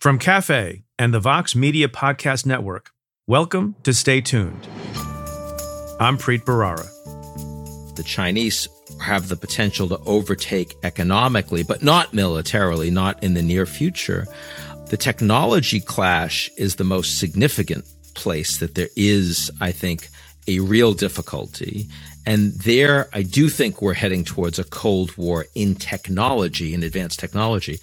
From Cafe and the Vox Media Podcast Network, welcome to Stay Tuned. I'm Preet Bharara. The Chinese have the potential to overtake economically, but not militarily, not in the near future. The technology clash is the most significant place that there is, I think, a real difficulty. And there, I do think we're heading towards a Cold War in technology, in advanced technology.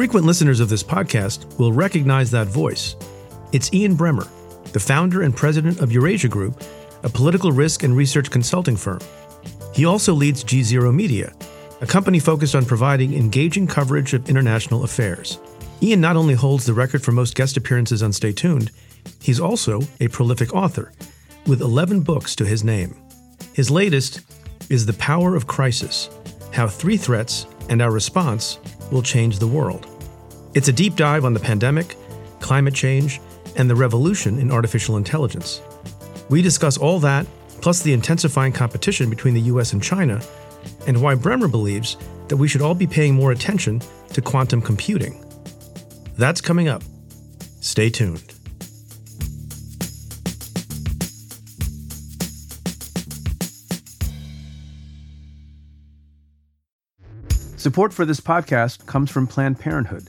Frequent listeners of this podcast will recognize that voice. It's Ian Bremmer, the founder and president of Eurasia Group, a political risk and research consulting firm. He also leads G Zero Media, a company focused on providing engaging coverage of international affairs. Ian not only holds the record for most guest appearances on Stay Tuned, he's also a prolific author, with 11 books to his name. His latest is The Power of Crisis How Three Threats and Our Response Will Change the World. It's a deep dive on the pandemic, climate change, and the revolution in artificial intelligence. We discuss all that, plus the intensifying competition between the US and China, and why Bremmer believes that we should all be paying more attention to quantum computing. That's coming up. Stay tuned. Support for this podcast comes from Planned Parenthood.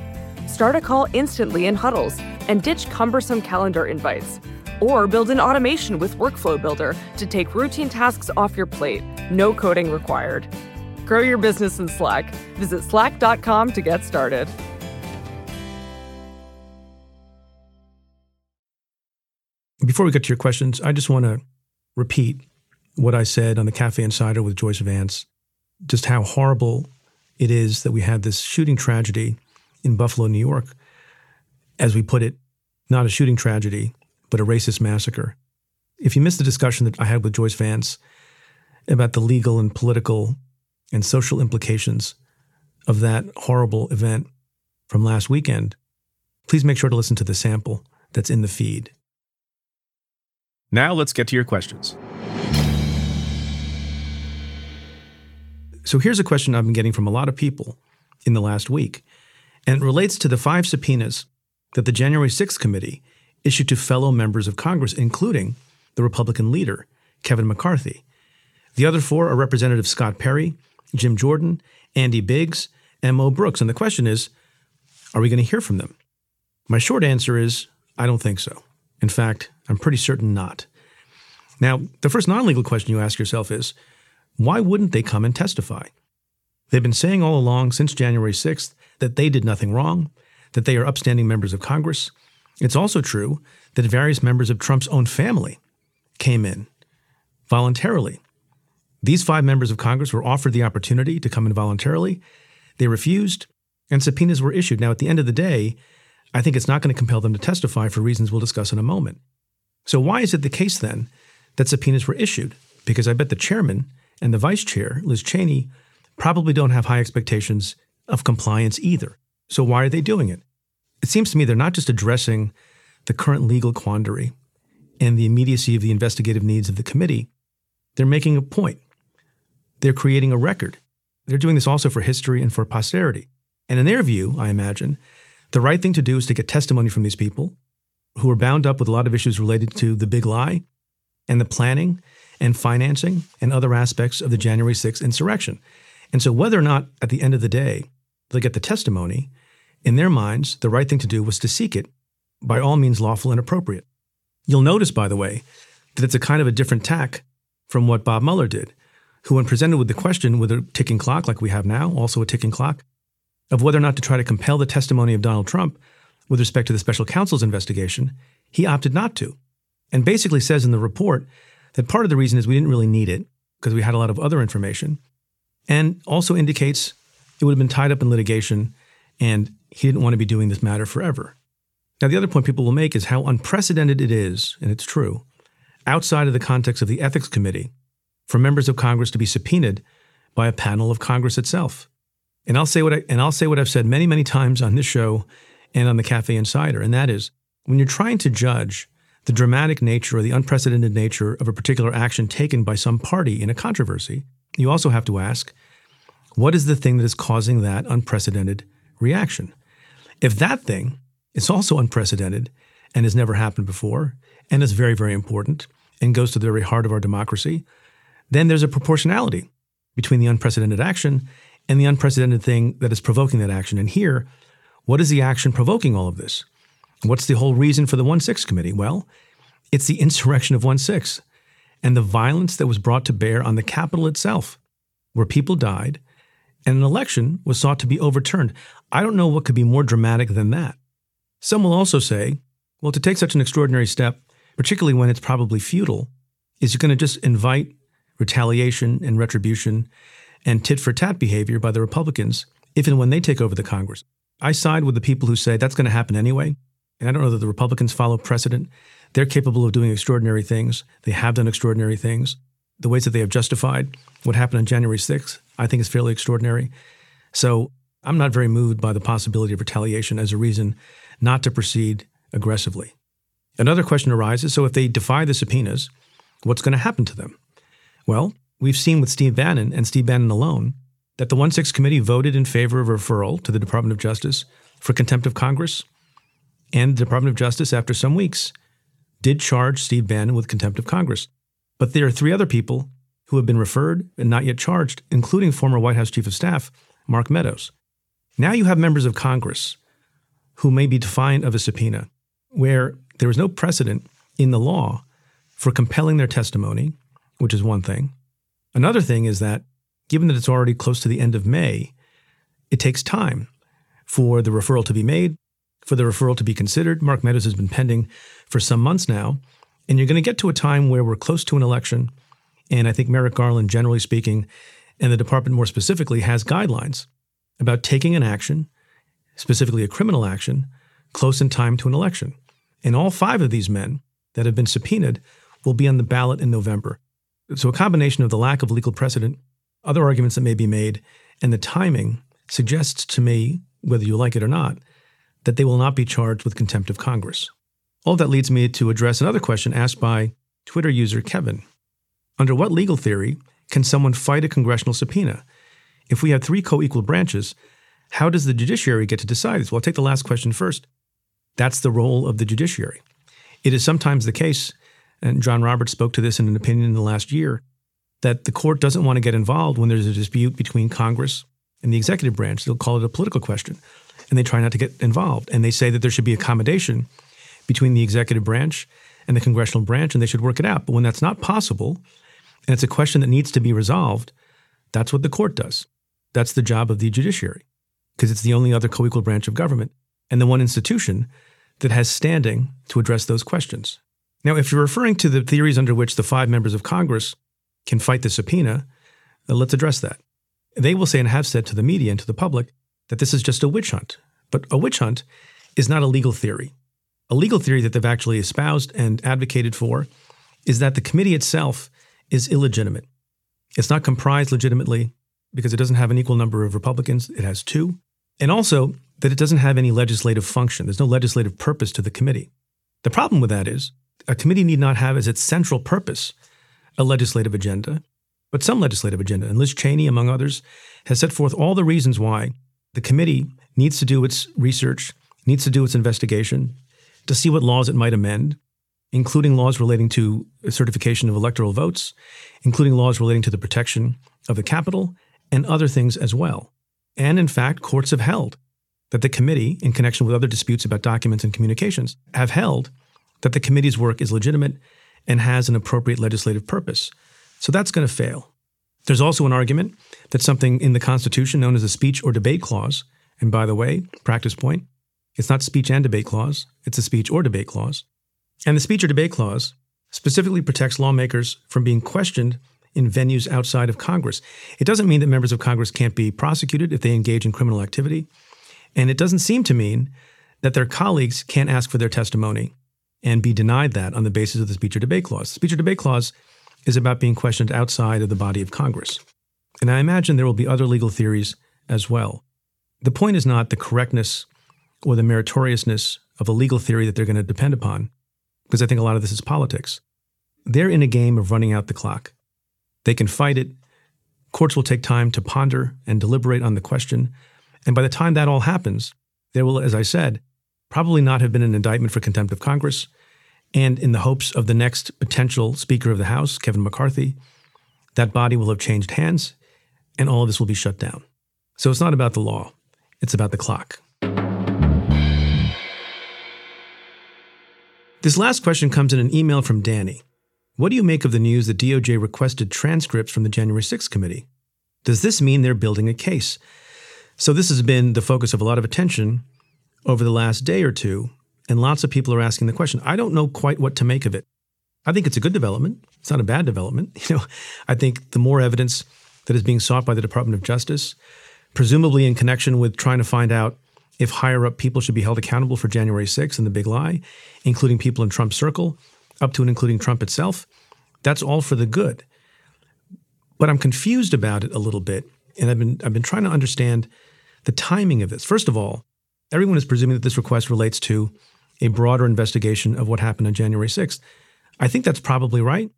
Start a call instantly in huddles and ditch cumbersome calendar invites. Or build an automation with Workflow Builder to take routine tasks off your plate, no coding required. Grow your business in Slack. Visit slack.com to get started. Before we get to your questions, I just want to repeat what I said on the Cafe Insider with Joyce Vance, just how horrible it is that we had this shooting tragedy in Buffalo, New York. As we put it, not a shooting tragedy, but a racist massacre. If you missed the discussion that I had with Joyce Vance about the legal and political and social implications of that horrible event from last weekend, please make sure to listen to the sample that's in the feed. Now let's get to your questions. So here's a question I've been getting from a lot of people in the last week, and it relates to the five subpoenas that the January 6th committee issued to fellow members of Congress, including the Republican leader, Kevin McCarthy. The other four are Representative Scott Perry, Jim Jordan, Andy Biggs, and Mo Brooks. And the question is are we going to hear from them? My short answer is I don't think so. In fact, I'm pretty certain not. Now, the first non legal question you ask yourself is why wouldn't they come and testify? They've been saying all along since January 6th that they did nothing wrong, that they are upstanding members of Congress. It's also true that various members of Trump's own family came in voluntarily. These five members of Congress were offered the opportunity to come in voluntarily. They refused, and subpoenas were issued. Now, at the end of the day, I think it's not going to compel them to testify for reasons we'll discuss in a moment. So, why is it the case then that subpoenas were issued? Because I bet the chairman and the vice chair, Liz Cheney, probably don't have high expectations of compliance either. So, why are they doing it? It seems to me they're not just addressing the current legal quandary and the immediacy of the investigative needs of the committee, they're making a point. They're creating a record. They're doing this also for history and for posterity. And in their view, I imagine, the right thing to do is to get testimony from these people who are bound up with a lot of issues related to the big lie and the planning and financing and other aspects of the January 6th insurrection. And so, whether or not at the end of the day they'll get the testimony. In their minds, the right thing to do was to seek it by all means lawful and appropriate. You'll notice, by the way, that it's a kind of a different tack from what Bob Mueller did, who, when presented with the question with a ticking clock like we have now, also a ticking clock, of whether or not to try to compel the testimony of Donald Trump with respect to the special counsel's investigation, he opted not to. And basically says in the report that part of the reason is we didn't really need it because we had a lot of other information, and also indicates it would have been tied up in litigation and he didn't want to be doing this matter forever. Now, the other point people will make is how unprecedented it is, and it's true, outside of the context of the Ethics Committee, for members of Congress to be subpoenaed by a panel of Congress itself. And I'll say what I, and I'll say what I've said many, many times on this show and on the Cafe Insider, and that is when you're trying to judge the dramatic nature or the unprecedented nature of a particular action taken by some party in a controversy, you also have to ask, what is the thing that is causing that unprecedented reaction? If that thing is also unprecedented and has never happened before and is very, very important and goes to the very heart of our democracy, then there's a proportionality between the unprecedented action and the unprecedented thing that is provoking that action. And here, what is the action provoking all of this? What's the whole reason for the 1 6 committee? Well, it's the insurrection of 1 6 and the violence that was brought to bear on the Capitol itself, where people died and an election was sought to be overturned. I don't know what could be more dramatic than that. Some will also say, well, to take such an extraordinary step, particularly when it's probably futile, is going to just invite retaliation and retribution and tit for tat behavior by the Republicans if and when they take over the Congress. I side with the people who say that's going to happen anyway. And I don't know that the Republicans follow precedent. They're capable of doing extraordinary things. They have done extraordinary things. The ways that they have justified what happened on January 6th, I think is fairly extraordinary. So I'm not very moved by the possibility of retaliation as a reason not to proceed aggressively. Another question arises so if they defy the subpoenas, what's going to happen to them? Well, we've seen with Steve Bannon and Steve Bannon alone that the 1 6 committee voted in favor of referral to the Department of Justice for contempt of Congress and the Department of Justice, after some weeks, did charge Steve Bannon with contempt of Congress. But there are three other people who have been referred and not yet charged, including former White House Chief of Staff Mark Meadows. Now you have members of Congress who may be defiant of a subpoena, where there is no precedent in the law for compelling their testimony, which is one thing. Another thing is that, given that it's already close to the end of May, it takes time for the referral to be made, for the referral to be considered. Mark Meadows has been pending for some months now. And you're going to get to a time where we're close to an election. And I think Merrick Garland, generally speaking, and the department more specifically, has guidelines about taking an action, specifically a criminal action, close in time to an election. And all five of these men that have been subpoenaed will be on the ballot in November. So, a combination of the lack of legal precedent, other arguments that may be made, and the timing suggests to me, whether you like it or not, that they will not be charged with contempt of Congress. All that leads me to address another question asked by Twitter user Kevin. Under what legal theory can someone fight a congressional subpoena? If we have three co equal branches, how does the judiciary get to decide this? Well, I'll take the last question first. That's the role of the judiciary. It is sometimes the case, and John Roberts spoke to this in an opinion in the last year, that the court doesn't want to get involved when there's a dispute between Congress and the executive branch. They'll call it a political question and they try not to get involved. And they say that there should be accommodation between the executive branch and the congressional branch, and they should work it out. But when that's not possible, and it's a question that needs to be resolved, that's what the court does. That's the job of the judiciary, because it's the only other co equal branch of government and the one institution that has standing to address those questions. Now, if you're referring to the theories under which the five members of Congress can fight the subpoena, uh, let's address that. They will say and have said to the media and to the public that this is just a witch hunt. But a witch hunt is not a legal theory. A legal theory that they've actually espoused and advocated for is that the committee itself is illegitimate. It's not comprised legitimately because it doesn't have an equal number of Republicans, it has two. And also that it doesn't have any legislative function. There's no legislative purpose to the committee. The problem with that is a committee need not have as its central purpose a legislative agenda, but some legislative agenda. And Liz Cheney, among others, has set forth all the reasons why the committee needs to do its research, needs to do its investigation to see what laws it might amend, including laws relating to certification of electoral votes, including laws relating to the protection of the Capitol, and other things as well. And in fact, courts have held that the committee, in connection with other disputes about documents and communications, have held that the committee's work is legitimate and has an appropriate legislative purpose. So that's going to fail. There's also an argument that something in the Constitution known as a speech or debate clause, and by the way, practice point, it's not speech and debate clause, it's a speech or debate clause. And the speech or debate clause specifically protects lawmakers from being questioned in venues outside of Congress. It doesn't mean that members of Congress can't be prosecuted if they engage in criminal activity. And it doesn't seem to mean that their colleagues can't ask for their testimony and be denied that on the basis of the speech or debate clause. The speech or debate clause is about being questioned outside of the body of Congress. And I imagine there will be other legal theories as well. The point is not the correctness or the meritoriousness of a legal theory that they're going to depend upon, because I think a lot of this is politics. They're in a game of running out the clock. They can fight it. Courts will take time to ponder and deliberate on the question. And by the time that all happens, there will, as I said, probably not have been an indictment for contempt of Congress. And in the hopes of the next potential Speaker of the House, Kevin McCarthy, that body will have changed hands and all of this will be shut down. So it's not about the law, it's about the clock. This last question comes in an email from Danny. What do you make of the news that DOJ requested transcripts from the January 6th committee? Does this mean they're building a case? So, this has been the focus of a lot of attention over the last day or two, and lots of people are asking the question. I don't know quite what to make of it. I think it's a good development. It's not a bad development. You know, I think the more evidence that is being sought by the Department of Justice, presumably in connection with trying to find out if higher up people should be held accountable for January 6th and the big lie, including people in Trump's circle, up to and including Trump itself, that's all for the good. But I'm confused about it a little bit, and I've been I've been trying to understand the timing of this. First of all, everyone is presuming that this request relates to a broader investigation of what happened on January 6th. I think that's probably right,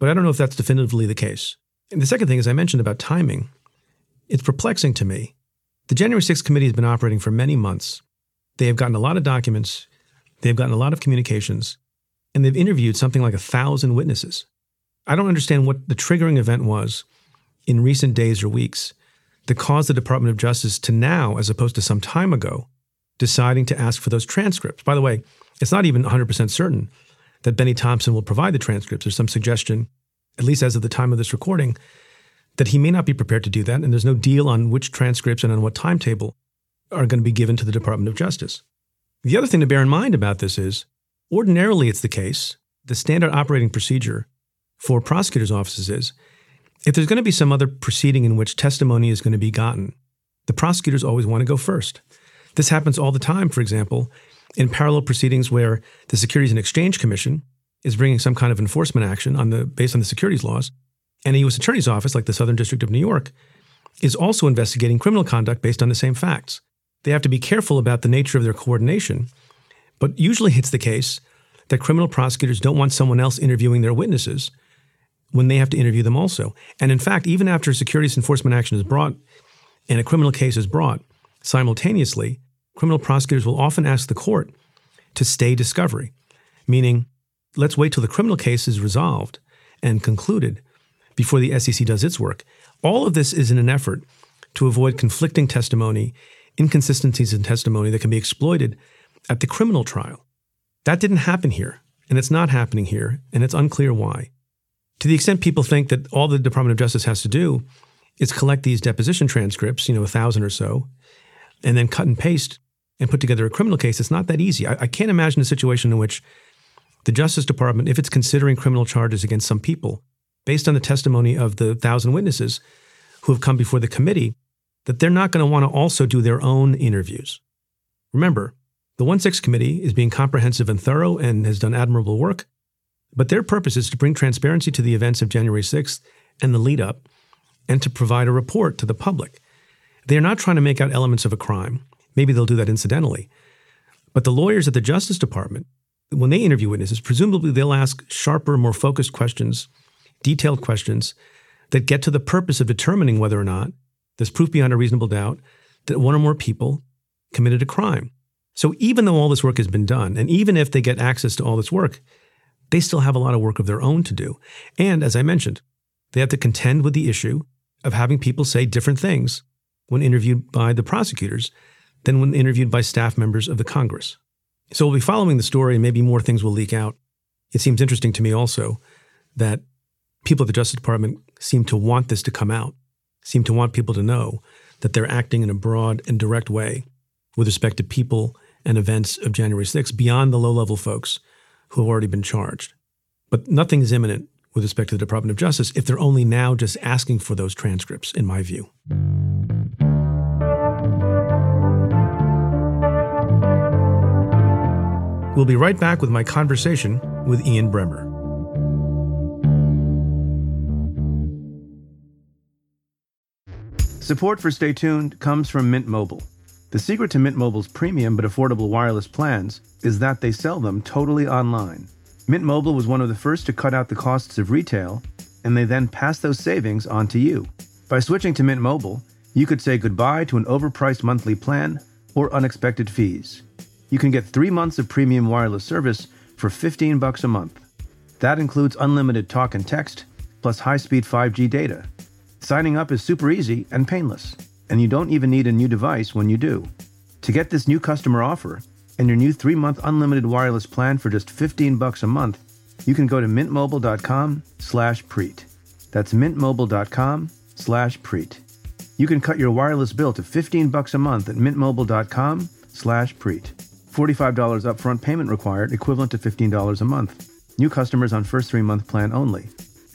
but I don't know if that's definitively the case. And the second thing, as I mentioned about timing, it's perplexing to me. The January 6th committee has been operating for many months. They have gotten a lot of documents, they have gotten a lot of communications, and they've interviewed something like a thousand witnesses. I don't understand what the triggering event was in recent days or weeks that caused the Department of Justice to now, as opposed to some time ago, deciding to ask for those transcripts. By the way, it's not even 100% certain that Bennie Thompson will provide the transcripts. There's some suggestion, at least as of the time of this recording, that he may not be prepared to do that, and there's no deal on which transcripts and on what timetable are going to be given to the Department of Justice. The other thing to bear in mind about this is Ordinarily, it's the case. The standard operating procedure for prosecutors' offices is if there's going to be some other proceeding in which testimony is going to be gotten, the prosecutors always want to go first. This happens all the time, for example, in parallel proceedings where the Securities and Exchange Commission is bringing some kind of enforcement action on the based on the securities laws, and a U.S. Attorney's Office, like the Southern District of New York, is also investigating criminal conduct based on the same facts. They have to be careful about the nature of their coordination but usually it's the case that criminal prosecutors don't want someone else interviewing their witnesses when they have to interview them also. And in fact, even after a securities enforcement action is brought and a criminal case is brought, simultaneously, criminal prosecutors will often ask the court to stay discovery, meaning, let's wait till the criminal case is resolved and concluded before the SEC does its work. All of this is in an effort to avoid conflicting testimony, inconsistencies in testimony that can be exploited at the criminal trial. That didn't happen here, and it's not happening here, and it's unclear why. To the extent people think that all the Department of Justice has to do is collect these deposition transcripts, you know, a thousand or so, and then cut and paste and put together a criminal case, it's not that easy. I, I can't imagine a situation in which the Justice Department, if it's considering criminal charges against some people, based on the testimony of the thousand witnesses who have come before the committee, that they're not going to want to also do their own interviews. Remember, the 1 6 committee is being comprehensive and thorough and has done admirable work, but their purpose is to bring transparency to the events of January 6th and the lead up and to provide a report to the public. They are not trying to make out elements of a crime. Maybe they'll do that incidentally. But the lawyers at the Justice Department, when they interview witnesses, presumably they'll ask sharper, more focused questions, detailed questions that get to the purpose of determining whether or not there's proof beyond a reasonable doubt that one or more people committed a crime. So even though all this work has been done, and even if they get access to all this work, they still have a lot of work of their own to do. And as I mentioned, they have to contend with the issue of having people say different things when interviewed by the prosecutors than when interviewed by staff members of the Congress. So we'll be following the story and maybe more things will leak out. It seems interesting to me also that people at the Justice Department seem to want this to come out, seem to want people to know that they're acting in a broad and direct way with respect to people and events of January 6th beyond the low level folks who have already been charged. But nothing is imminent with respect to the Department of Justice if they're only now just asking for those transcripts, in my view. We'll be right back with my conversation with Ian Bremmer. Support for Stay Tuned comes from Mint Mobile. The secret to Mint Mobile's premium but affordable wireless plans is that they sell them totally online. Mint Mobile was one of the first to cut out the costs of retail, and they then pass those savings on to you. By switching to Mint Mobile, you could say goodbye to an overpriced monthly plan or unexpected fees. You can get three months of premium wireless service for 15 bucks a month. That includes unlimited talk and text, plus high-speed 5G data. Signing up is super easy and painless, and you don't even need a new device when you do. To get this new customer offer, and your new three-month unlimited wireless plan for just 15 bucks a month, you can go to mintmobile.com slash preet. That's mintmobile.com slash preet. You can cut your wireless bill to 15 bucks a month at mintmobile.com slash preet. $45 upfront payment required, equivalent to $15 a month. New customers on first three-month plan only.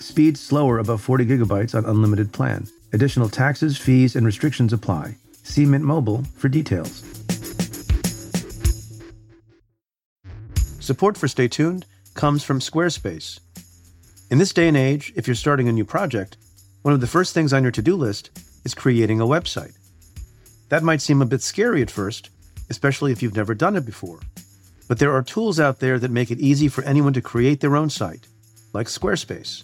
Speed slower above 40 gigabytes on unlimited plan. Additional taxes, fees, and restrictions apply. See Mint Mobile for details. Support for Stay Tuned comes from Squarespace. In this day and age, if you're starting a new project, one of the first things on your to do list is creating a website. That might seem a bit scary at first, especially if you've never done it before. But there are tools out there that make it easy for anyone to create their own site, like Squarespace.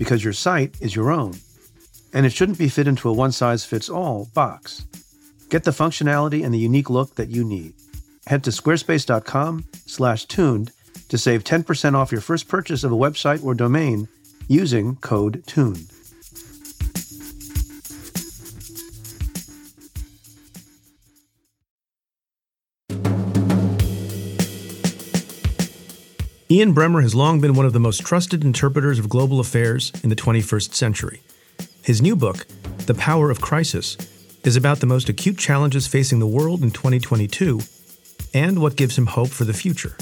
Because your site is your own, and it shouldn't be fit into a one size fits all box. Get the functionality and the unique look that you need head to squarespace.com slash tuned to save 10% off your first purchase of a website or domain using code TUNED. Ian Bremmer has long been one of the most trusted interpreters of global affairs in the 21st century. His new book, The Power of Crisis, is about the most acute challenges facing the world in 2022 and what gives him hope for the future.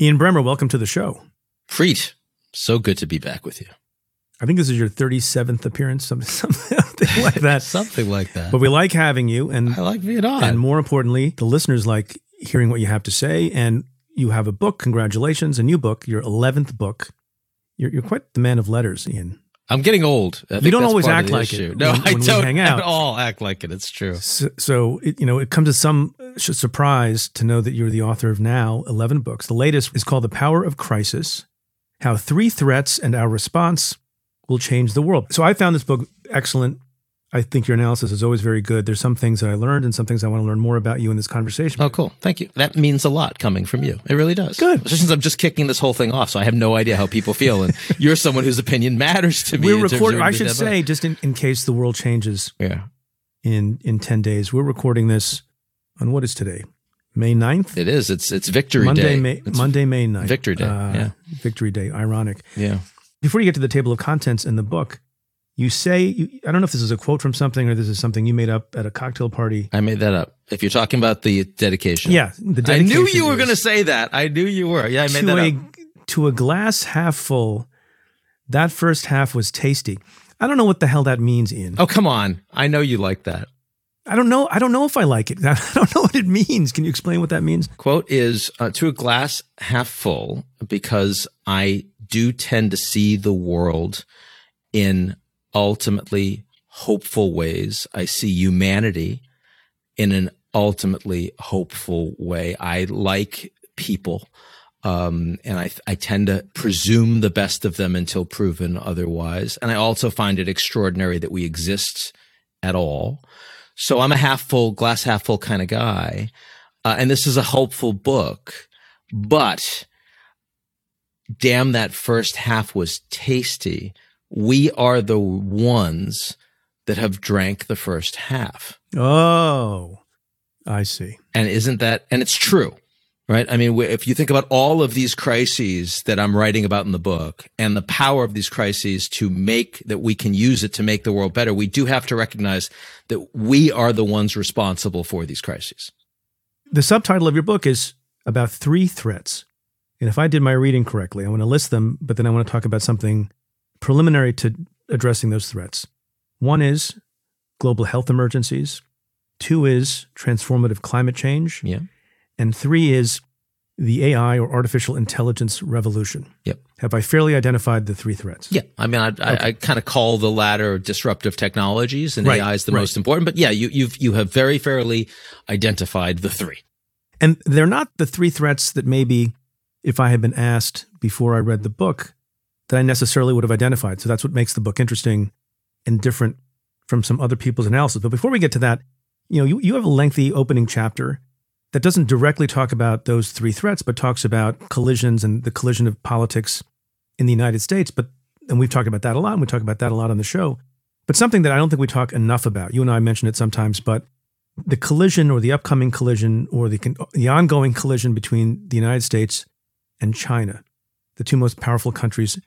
Ian Bremmer, welcome to the show. Preet, so good to be back with you. I think this is your 37th appearance, something, something like that. something like that. But we like having you. and I like being on. And more importantly, the listeners like hearing what you have to say. And you have a book. Congratulations, a new book, your 11th book. You're, you're quite the man of letters, Ian. I'm getting old. you don't always act like issue. it. No, when, I when don't hang out. at all act like it. It's true. So, so it, you know, it comes as some surprise to know that you're the author of now 11 books. The latest is called The Power of Crisis How Three Threats and Our Response Will Change the World. So I found this book excellent. I think your analysis is always very good. There's some things that I learned and some things I want to learn more about you in this conversation. Oh, cool. Thank you. That means a lot coming from you. It really does. Good. Since I'm just kicking this whole thing off, so I have no idea how people feel. And you're someone whose opinion matters to me. We're recording, I should say, just in, in case the world changes yeah. in, in 10 days, we're recording this on what is today? May 9th? It is. It's it's Victory Monday, Day. May, it's Monday, May 9th. Victory Day. Uh, yeah. Victory Day. Ironic. Yeah. Before you get to the table of contents in the book, you say, you, I don't know if this is a quote from something or this is something you made up at a cocktail party. I made that up. If you're talking about the dedication. Yeah. The dedication I knew you were going to say that. I knew you were. Yeah, I made that a, up. To a glass half full, that first half was tasty. I don't know what the hell that means, Ian. Oh, come on. I know you like that. I don't know. I don't know if I like it. I don't know what it means. Can you explain what that means? Quote is uh, to a glass half full because I do tend to see the world in ultimately hopeful ways. I see humanity in an ultimately hopeful way. I like people. Um, and I, I tend to presume the best of them until proven otherwise. And I also find it extraordinary that we exist at all. So I'm a half full, glass half full kind of guy. Uh, and this is a hopeful book, but damn, that first half was tasty. We are the ones that have drank the first half. Oh, I see. And isn't that, and it's true right? I mean, if you think about all of these crises that I'm writing about in the book and the power of these crises to make that we can use it to make the world better, we do have to recognize that we are the ones responsible for these crises. The subtitle of your book is about three threats. And if I did my reading correctly, I want to list them, but then I want to talk about something preliminary to addressing those threats. One is global health emergencies. Two is transformative climate change. Yeah. And three is the AI or artificial intelligence revolution. Yep. Have I fairly identified the three threats? Yeah. I mean, I, okay. I, I kind of call the latter disruptive technologies and right. AI is the right. most important. But yeah, you, you've, you have very fairly identified the three. And they're not the three threats that maybe if I had been asked before I read the book that I necessarily would have identified. So that's what makes the book interesting and different from some other people's analysis. But before we get to that, you know, you, you have a lengthy opening chapter that doesn't directly talk about those three threats, but talks about collisions and the collision of politics in the United States. But and we've talked about that a lot, and we talk about that a lot on the show. But something that I don't think we talk enough about. You and I mention it sometimes, but the collision or the upcoming collision or the the ongoing collision between the United States and China, the two most powerful countries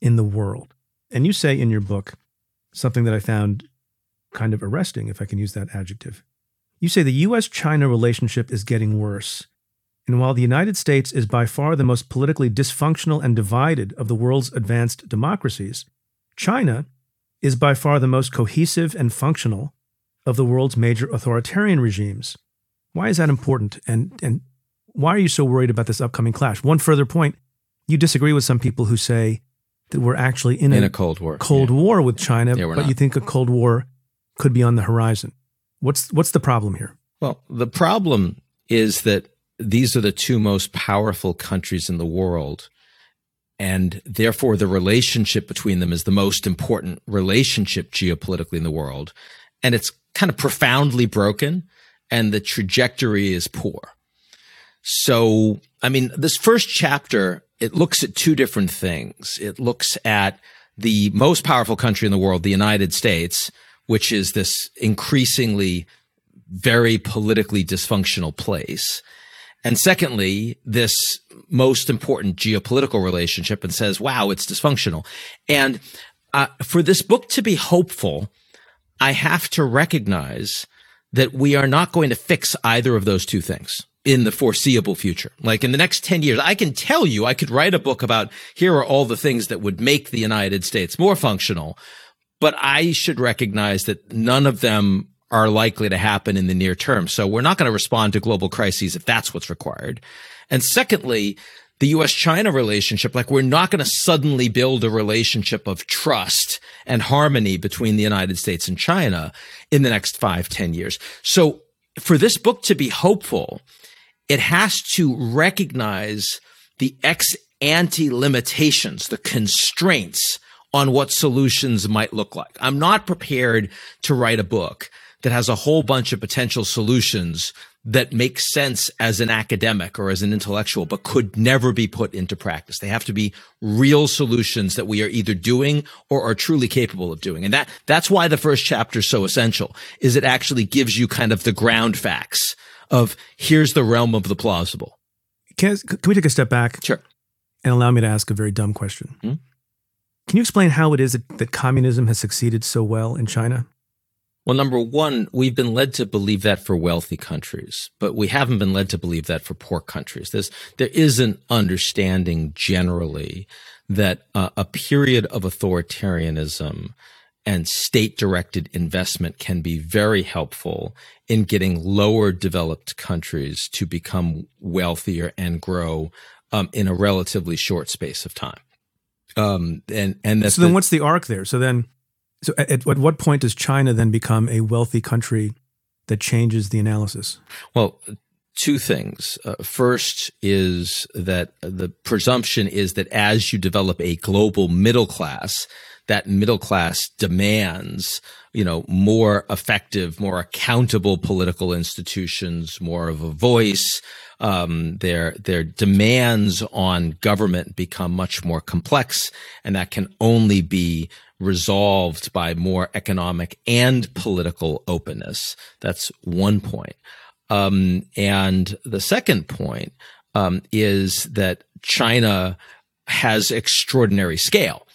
in the world. And you say in your book something that I found kind of arresting, if I can use that adjective. You say the US China relationship is getting worse. And while the United States is by far the most politically dysfunctional and divided of the world's advanced democracies, China is by far the most cohesive and functional of the world's major authoritarian regimes. Why is that important? And, and why are you so worried about this upcoming clash? One further point you disagree with some people who say that we're actually in, in a, a, Cold War. Cold yeah. War with China, yeah, but not. you think a Cold War could be on the horizon. What's what's the problem here? Well, the problem is that these are the two most powerful countries in the world. And therefore, the relationship between them is the most important relationship geopolitically in the world. And it's kind of profoundly broken, and the trajectory is poor. So, I mean, this first chapter, it looks at two different things. It looks at the most powerful country in the world, the United States, which is this increasingly very politically dysfunctional place. And secondly, this most important geopolitical relationship and says, wow, it's dysfunctional. And uh, for this book to be hopeful, I have to recognize that we are not going to fix either of those two things in the foreseeable future. Like in the next 10 years, I can tell you, I could write a book about here are all the things that would make the United States more functional. But I should recognize that none of them are likely to happen in the near term. So we're not going to respond to global crises if that's what's required. And secondly, the US China relationship, like we're not going to suddenly build a relationship of trust and harmony between the United States and China in the next five, ten years. So for this book to be hopeful, it has to recognize the ex ante limitations, the constraints on what solutions might look like. I'm not prepared to write a book that has a whole bunch of potential solutions that make sense as an academic or as an intellectual, but could never be put into practice. They have to be real solutions that we are either doing or are truly capable of doing. And that, that's why the first chapter is so essential, is it actually gives you kind of the ground facts of here's the realm of the plausible. Can, can we take a step back? Sure. And allow me to ask a very dumb question. Hmm? Can you explain how it is that, that communism has succeeded so well in China? Well, number one, we've been led to believe that for wealthy countries, but we haven't been led to believe that for poor countries. There's, there is an understanding generally that uh, a period of authoritarianism and state directed investment can be very helpful in getting lower developed countries to become wealthier and grow um, in a relatively short space of time. Um, and and so then, the, what's the arc there? So then, so at, at what point does China then become a wealthy country that changes the analysis? Well, two things. Uh, first is that the presumption is that as you develop a global middle class, that middle class demands, you know, more effective, more accountable political institutions, more of a voice. Um, their their demands on government become much more complex, and that can only be resolved by more economic and political openness. That's one point. Um, and the second point um, is that China has extraordinary scale.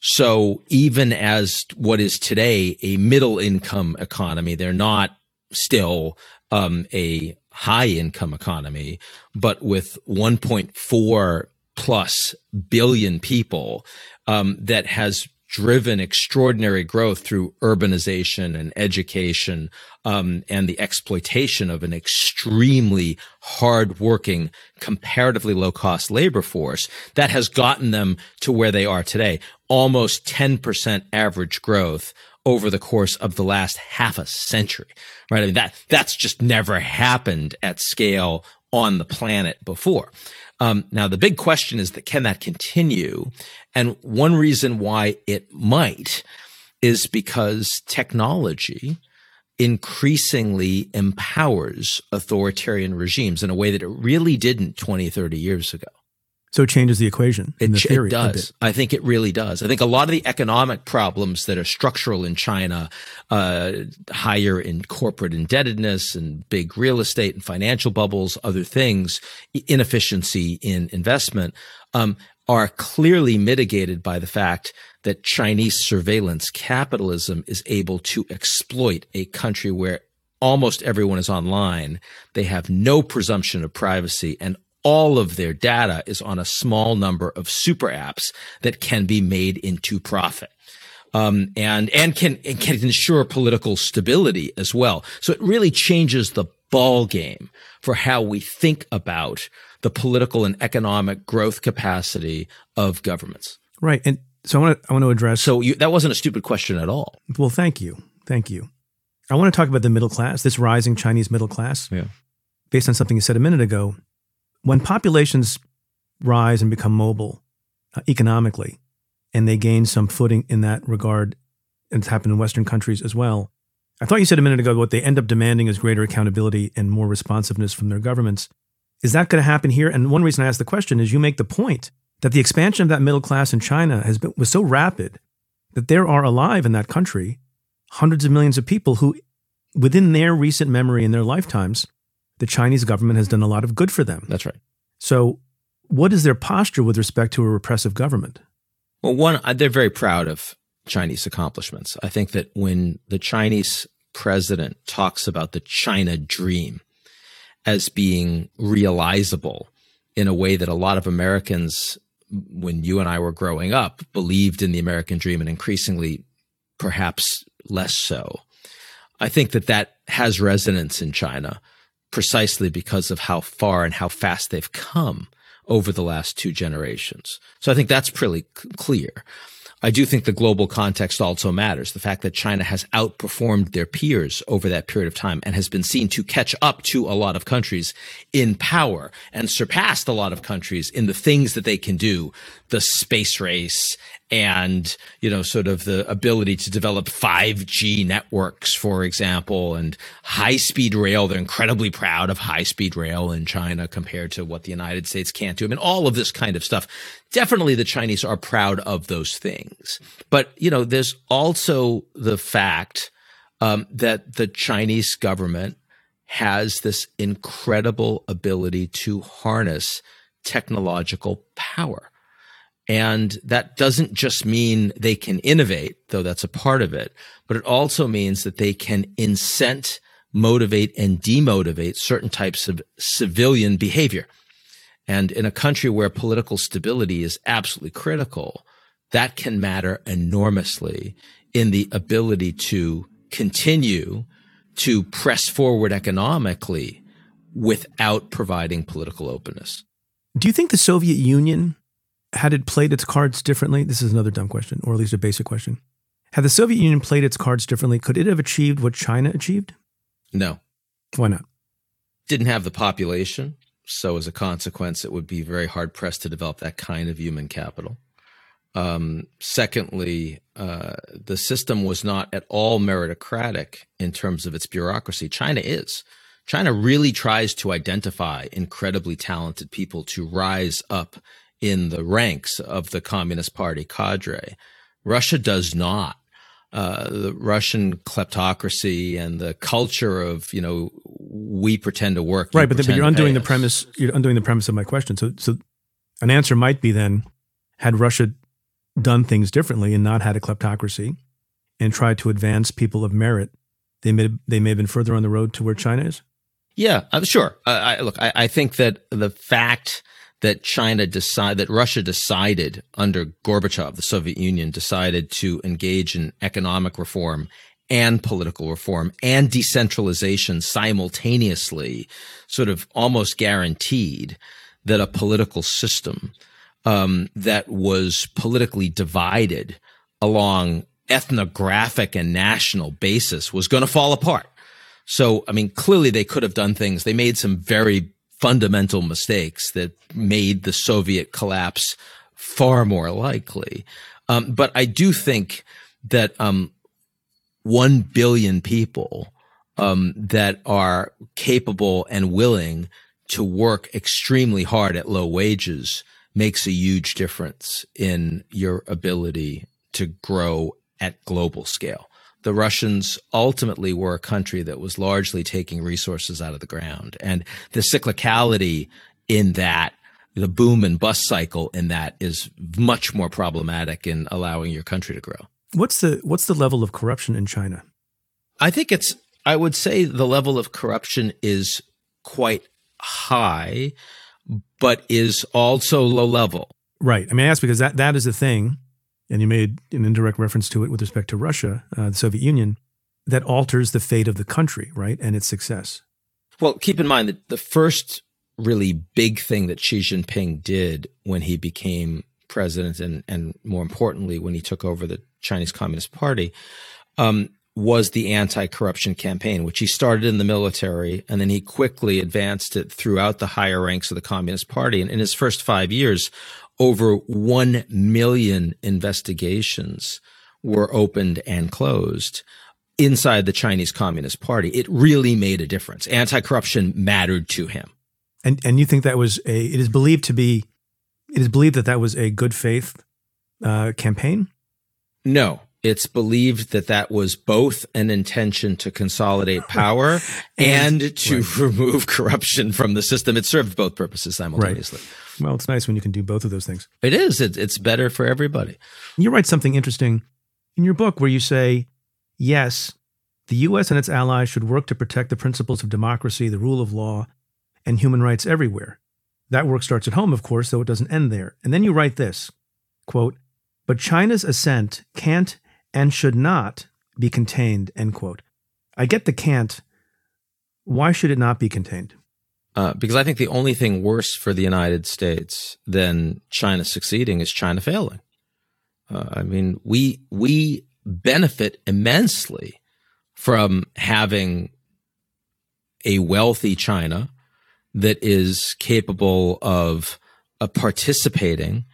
So even as what is today a middle income economy, they're not still um, a high income economy, but with 1.4 plus billion people um, that has driven extraordinary growth through urbanization and education um, and the exploitation of an extremely hardworking, comparatively low cost labor force that has gotten them to where they are today. Almost 10% average growth over the course of the last half a century, right? I mean, that, that's just never happened at scale on the planet before. Um, now, the big question is that can that continue? And one reason why it might is because technology increasingly empowers authoritarian regimes in a way that it really didn't 20, 30 years ago. So it changes the equation. It, the theory, it does. I think it really does. I think a lot of the economic problems that are structural in China, uh, higher in corporate indebtedness and big real estate and financial bubbles, other things, inefficiency in investment, um, are clearly mitigated by the fact that Chinese surveillance capitalism is able to exploit a country where almost everyone is online. They have no presumption of privacy and all of their data is on a small number of super apps that can be made into profit. Um, and, and can, and can ensure political stability as well. So it really changes the ball game for how we think about the political and economic growth capacity of governments. Right. And so I want to, I want to address. So you, that wasn't a stupid question at all. Well, thank you. Thank you. I want to talk about the middle class, this rising Chinese middle class. Yeah. Based on something you said a minute ago, when populations rise and become mobile uh, economically, and they gain some footing in that regard, and it's happened in Western countries as well. I thought you said a minute ago what they end up demanding is greater accountability and more responsiveness from their governments. Is that going to happen here? And one reason I ask the question is you make the point that the expansion of that middle class in China has been was so rapid that there are alive in that country hundreds of millions of people who, within their recent memory in their lifetimes, the Chinese government has done a lot of good for them. That's right. So, what is their posture with respect to a repressive government? Well, one, uh, they're very proud of Chinese accomplishments. I think that when the Chinese president talks about the China dream as being realizable in a way that a lot of Americans, when you and I were growing up, believed in the American dream and increasingly perhaps less so. I think that that has resonance in China precisely because of how far and how fast they've come over the last two generations. So I think that's pretty clear. I do think the global context also matters. The fact that China has outperformed their peers over that period of time and has been seen to catch up to a lot of countries in power and surpassed a lot of countries in the things that they can do, the space race and, you know, sort of the ability to develop 5G networks, for example, and high speed rail. They're incredibly proud of high speed rail in China compared to what the United States can't do. I mean, all of this kind of stuff. Definitely the Chinese are proud of those things. But, you know, there's also the fact um, that the Chinese government has this incredible ability to harness technological power. And that doesn't just mean they can innovate, though that's a part of it, but it also means that they can incent, motivate, and demotivate certain types of civilian behavior. And in a country where political stability is absolutely critical, that can matter enormously in the ability to continue to press forward economically without providing political openness. Do you think the Soviet Union had it played its cards differently? This is another dumb question, or at least a basic question. Had the Soviet Union played its cards differently, could it have achieved what China achieved? No. Why not? Didn't have the population. So, as a consequence, it would be very hard pressed to develop that kind of human capital. Um, secondly, uh, the system was not at all meritocratic in terms of its bureaucracy. China is. China really tries to identify incredibly talented people to rise up in the ranks of the Communist Party cadre. Russia does not. Uh, the Russian kleptocracy and the culture of you know we pretend to work right, but, but you're undoing the premise. You're undoing the premise of my question. So, so an answer might be then, had Russia done things differently and not had a kleptocracy, and tried to advance people of merit, they may they may have been further on the road to where China is. Yeah, uh, sure. Uh, I, look, I, I think that the fact that China decided, that Russia decided under Gorbachev, the Soviet Union decided to engage in economic reform and political reform and decentralization simultaneously, sort of almost guaranteed that a political system um, that was politically divided along ethnographic and national basis was going to fall apart. So, I mean, clearly they could have done things. They made some very fundamental mistakes that made the Soviet collapse far more likely. Um, but I do think that um, one billion people um, that are capable and willing to work extremely hard at low wages makes a huge difference in your ability to grow at global scale the Russians ultimately were a country that was largely taking resources out of the ground. And the cyclicality in that, the boom and bust cycle in that is much more problematic in allowing your country to grow. What's the what's the level of corruption in China? I think it's I would say the level of corruption is quite high, but is also low level. Right. I mean, I ask because that, that is the thing and you made an indirect reference to it with respect to Russia, uh, the Soviet Union, that alters the fate of the country, right, and its success. Well, keep in mind that the first really big thing that Xi Jinping did when he became president, and and more importantly, when he took over the Chinese Communist Party, um, was the anti-corruption campaign, which he started in the military, and then he quickly advanced it throughout the higher ranks of the Communist Party. And in his first five years, over 1 million investigations were opened and closed inside the Chinese Communist Party. It really made a difference. Anti-corruption mattered to him. And and you think that was a it is believed to be it is believed that that was a good faith uh, campaign? No, it's believed that that was both an intention to consolidate power and, and, to right. remove corruption from the system. It served both purposes simultaneously. Right. Well, it's nice when you can do both of those things. It is. It, it's better for everybody. You write something interesting in your book where you say, yes, the U.S. and its allies should work to protect the principles of democracy, the rule of law, and human rights everywhere. That work starts at home, of course, though it doesn't end there. And then you write this quote, but China's ascent can't and should not be contained, end quote. I get the can't. Why should it not be contained? Uh, because I think the only thing worse for the United States than China succeeding is China failing. Uh, I mean, we we benefit immensely from having a wealthy China that is capable of uh, participating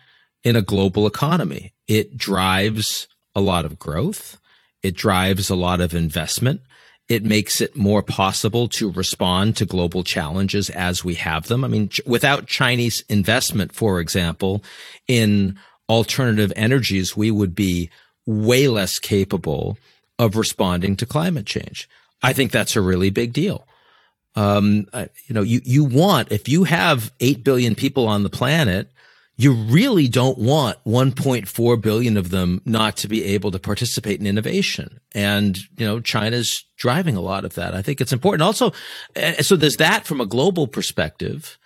in a global economy. It drives a lot of growth. It drives a lot of investment. It makes it more possible to respond to global challenges as we have them. I mean, ch- without Chinese investment, for example, in alternative energies, we would be way less capable of responding to climate change. I think that's a really big deal. Um, you know, you, you want, if you have 8 billion people on the planet you really don't want 1.4 billion of them not to be able to participate in innovation. And, you know, China's driving a lot of that. I think it's important. Also, eh, so there's that from a global perspective.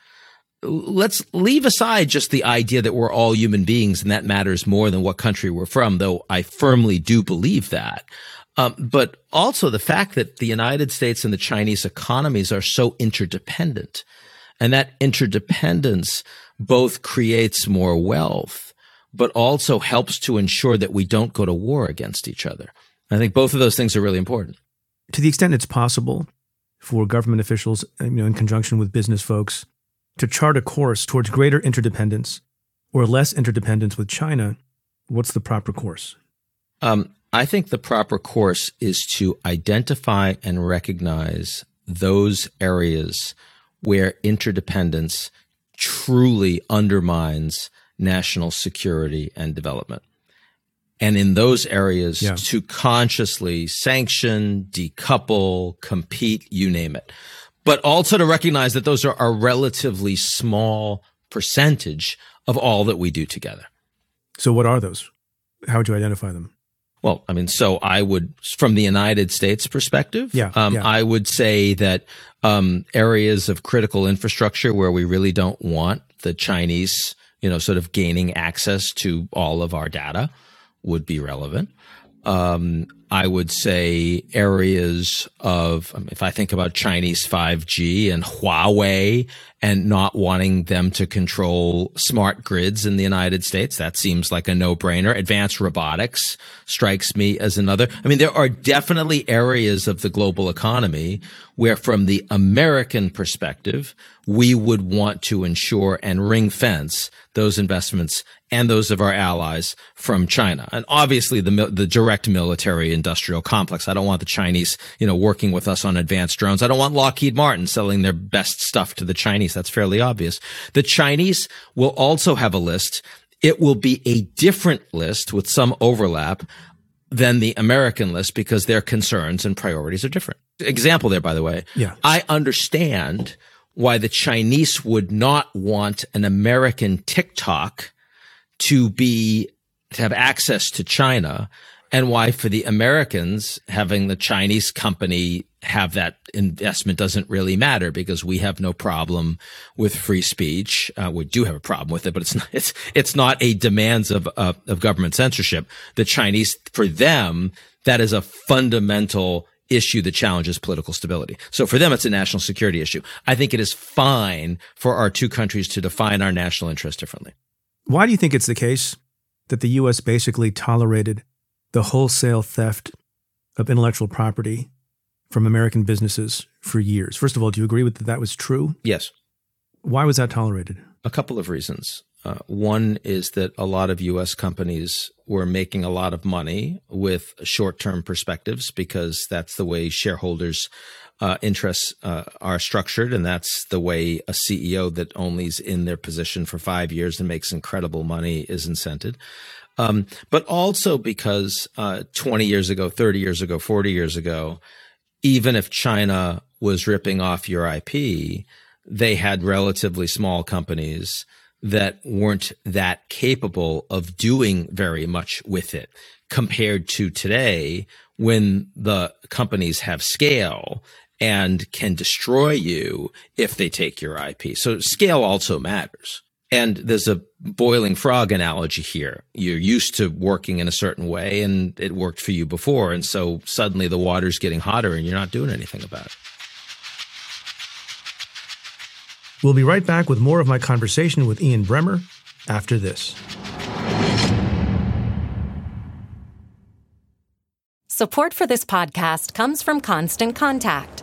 let's leave aside just the idea that we're all human beings and that matters more than what country we're from, though I firmly do believe that. Um, but also the fact that the United States and the Chinese economies are so interdependent. And that interdependence both creates more wealth, but also helps to ensure that we don't go to war against each other. I think both of those things are really important. To the extent it's possible for government officials, you know, in conjunction with business folks, to chart a course towards greater interdependence or less interdependence with China, what's the proper course? Um, I think the proper course is to identify and recognize those areas where interdependence truly undermines national security and development. And in those areas yeah. to consciously sanction, decouple, compete, you name it. But also to recognize that those are a relatively small percentage of all that we do together. So what are those? How would you identify them? Well, I mean, so I would, from the United States perspective, yeah, um, yeah. I would say that um, areas of critical infrastructure where we really don't want the Chinese, you know, sort of gaining access to all of our data would be relevant. Um, I would say areas of, um, if I think about Chinese 5G and Huawei and not wanting them to control smart grids in the United States, that seems like a no brainer. Advanced robotics strikes me as another. I mean, there are definitely areas of the global economy where from the American perspective, we would want to ensure and ring fence those investments and those of our allies from China. And obviously the, the direct military industrial complex. I don't want the Chinese, you know, working with us on advanced drones. I don't want Lockheed Martin selling their best stuff to the Chinese. That's fairly obvious. The Chinese will also have a list. It will be a different list with some overlap than the American list because their concerns and priorities are different. Example there, by the way. Yeah. I understand why the Chinese would not want an American TikTok to be to have access to China and why for the Americans having the Chinese company have that investment doesn't really matter because we have no problem with free speech. Uh, we do have a problem with it, but it's not, it's, it's not a demands of, uh, of government censorship. The Chinese, for them, that is a fundamental issue that challenges political stability. So for them, it's a national security issue. I think it is fine for our two countries to define our national interest differently. Why do you think it's the case that the U.S. basically tolerated the wholesale theft of intellectual property from American businesses for years? First of all, do you agree with that that was true? Yes. Why was that tolerated? A couple of reasons. Uh, one is that a lot of U.S. companies were making a lot of money with short term perspectives because that's the way shareholders' uh, interests uh, are structured. And that's the way a CEO that only is in their position for five years and makes incredible money is incented. Um, but also because uh, 20 years ago, 30 years ago, 40 years ago, even if China was ripping off your IP, they had relatively small companies that weren't that capable of doing very much with it compared to today when the companies have scale and can destroy you if they take your IP. So scale also matters. And there's a boiling frog analogy here. You're used to working in a certain way and it worked for you before. And so suddenly the water's getting hotter and you're not doing anything about it. We'll be right back with more of my conversation with Ian Bremmer after this. Support for this podcast comes from Constant Contact.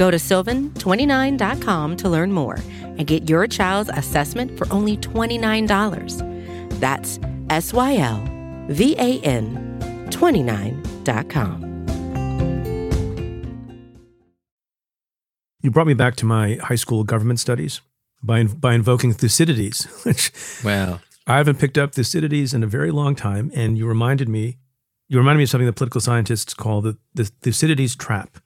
Go to sylvan29.com to learn more and get your child's assessment for only $29. That's S Y L V A N 29.com. You brought me back to my high school government studies by by invoking Thucydides, which wow. I haven't picked up Thucydides in a very long time, and you reminded me. You reminded me of something that political scientists call the, the Thucydides trap,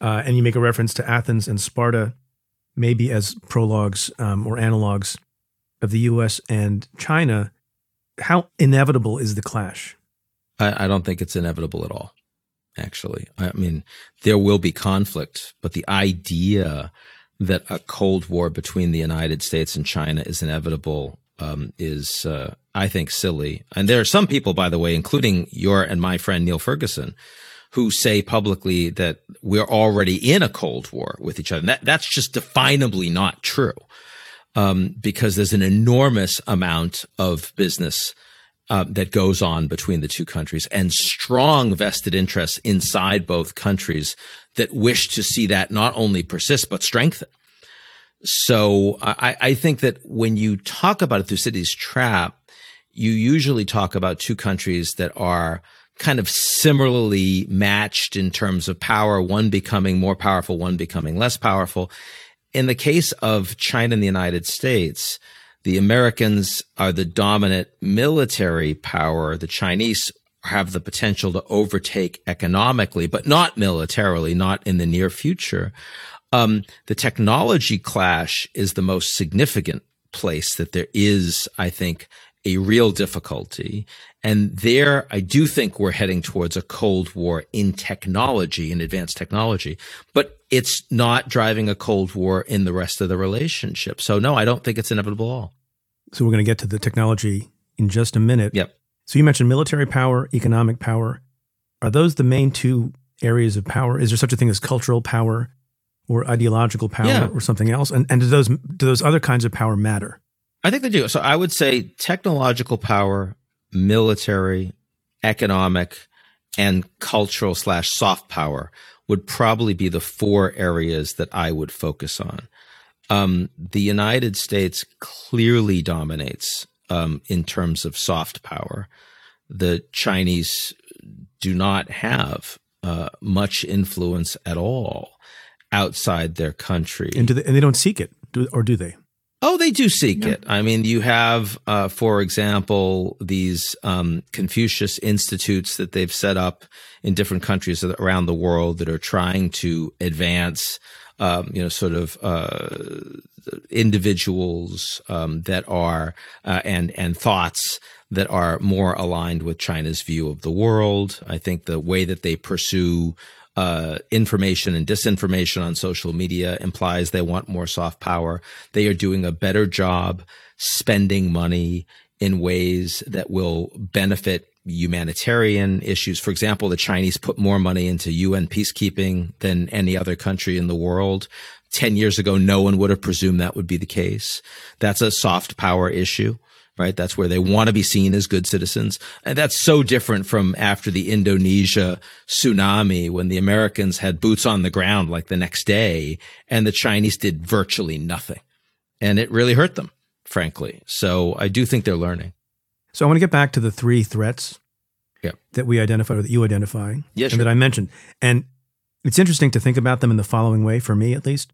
uh, and you make a reference to Athens and Sparta, maybe as prologues um, or analogs of the U.S. and China. How inevitable is the clash? I, I don't think it's inevitable at all actually. I mean, there will be conflict, but the idea that a Cold War between the United States and China is inevitable um, is, uh, I think, silly. And there are some people, by the way, including your and my friend Niall Ferguson, who say publicly that we're already in a Cold War with each other. And that, that's just definably not true. Um, because there's an enormous amount of business uh, that goes on between the two countries and strong vested interests inside both countries that wish to see that not only persist but strengthen. So I, I think that when you talk about a Thucydides trap, you usually talk about two countries that are kind of similarly matched in terms of power, one becoming more powerful, one becoming less powerful. In the case of China and the United States, the Americans are the dominant military power. The Chinese have the potential to overtake economically, but not militarily, not in the near future. Um, the technology clash is the most significant place that there is, I think, a real difficulty. And there, I do think we're heading towards a Cold War in technology, in advanced technology, but it's not driving a Cold War in the rest of the relationship. So no, I don't think it's inevitable at all. So we're going to get to the technology in just a minute. Yep. So you mentioned military power, economic power. Are those the main two areas of power? Is there such a thing as cultural power or ideological power Yeah. or something else? And and do those do those other kinds of power matter? I think they do. So I would say technological power, military, economic, and cultural slash soft power would probably be the four areas that I would focus on. Um, the United States clearly dominates um, in terms of soft power. The Chinese do not have uh, much influence at all outside their country. And they, and they don't seek it, do, or do they? Oh, they do seek it. I mean, you have, uh, for example, these um, Confucius institutes that they've set up in different countries around the world that are trying to advance, um, you know, sort of uh, individuals um, that are uh, and and thoughts that are more aligned with China's view of the world. I think the way that they pursue uh, information and disinformation on social media implies they want more soft power. They are doing a better job spending money in ways that will benefit humanitarian issues. For example, the Chinese put more money into UN peacekeeping than any other country in the world. 10 years ago, no one would have presumed that would be the case. That's a soft power issue right? That's where they want to be seen as good citizens. And that's so different from after the Indonesia tsunami when the Americans had boots on the ground like the next day and the Chinese did virtually nothing. And it really hurt them. frankly. So I do think they're learning. So I want to get back to the three threats Yeah. that we identified or that you identify Yeah, and that I mentioned. And it's interesting to think about them in the following way, for me at least.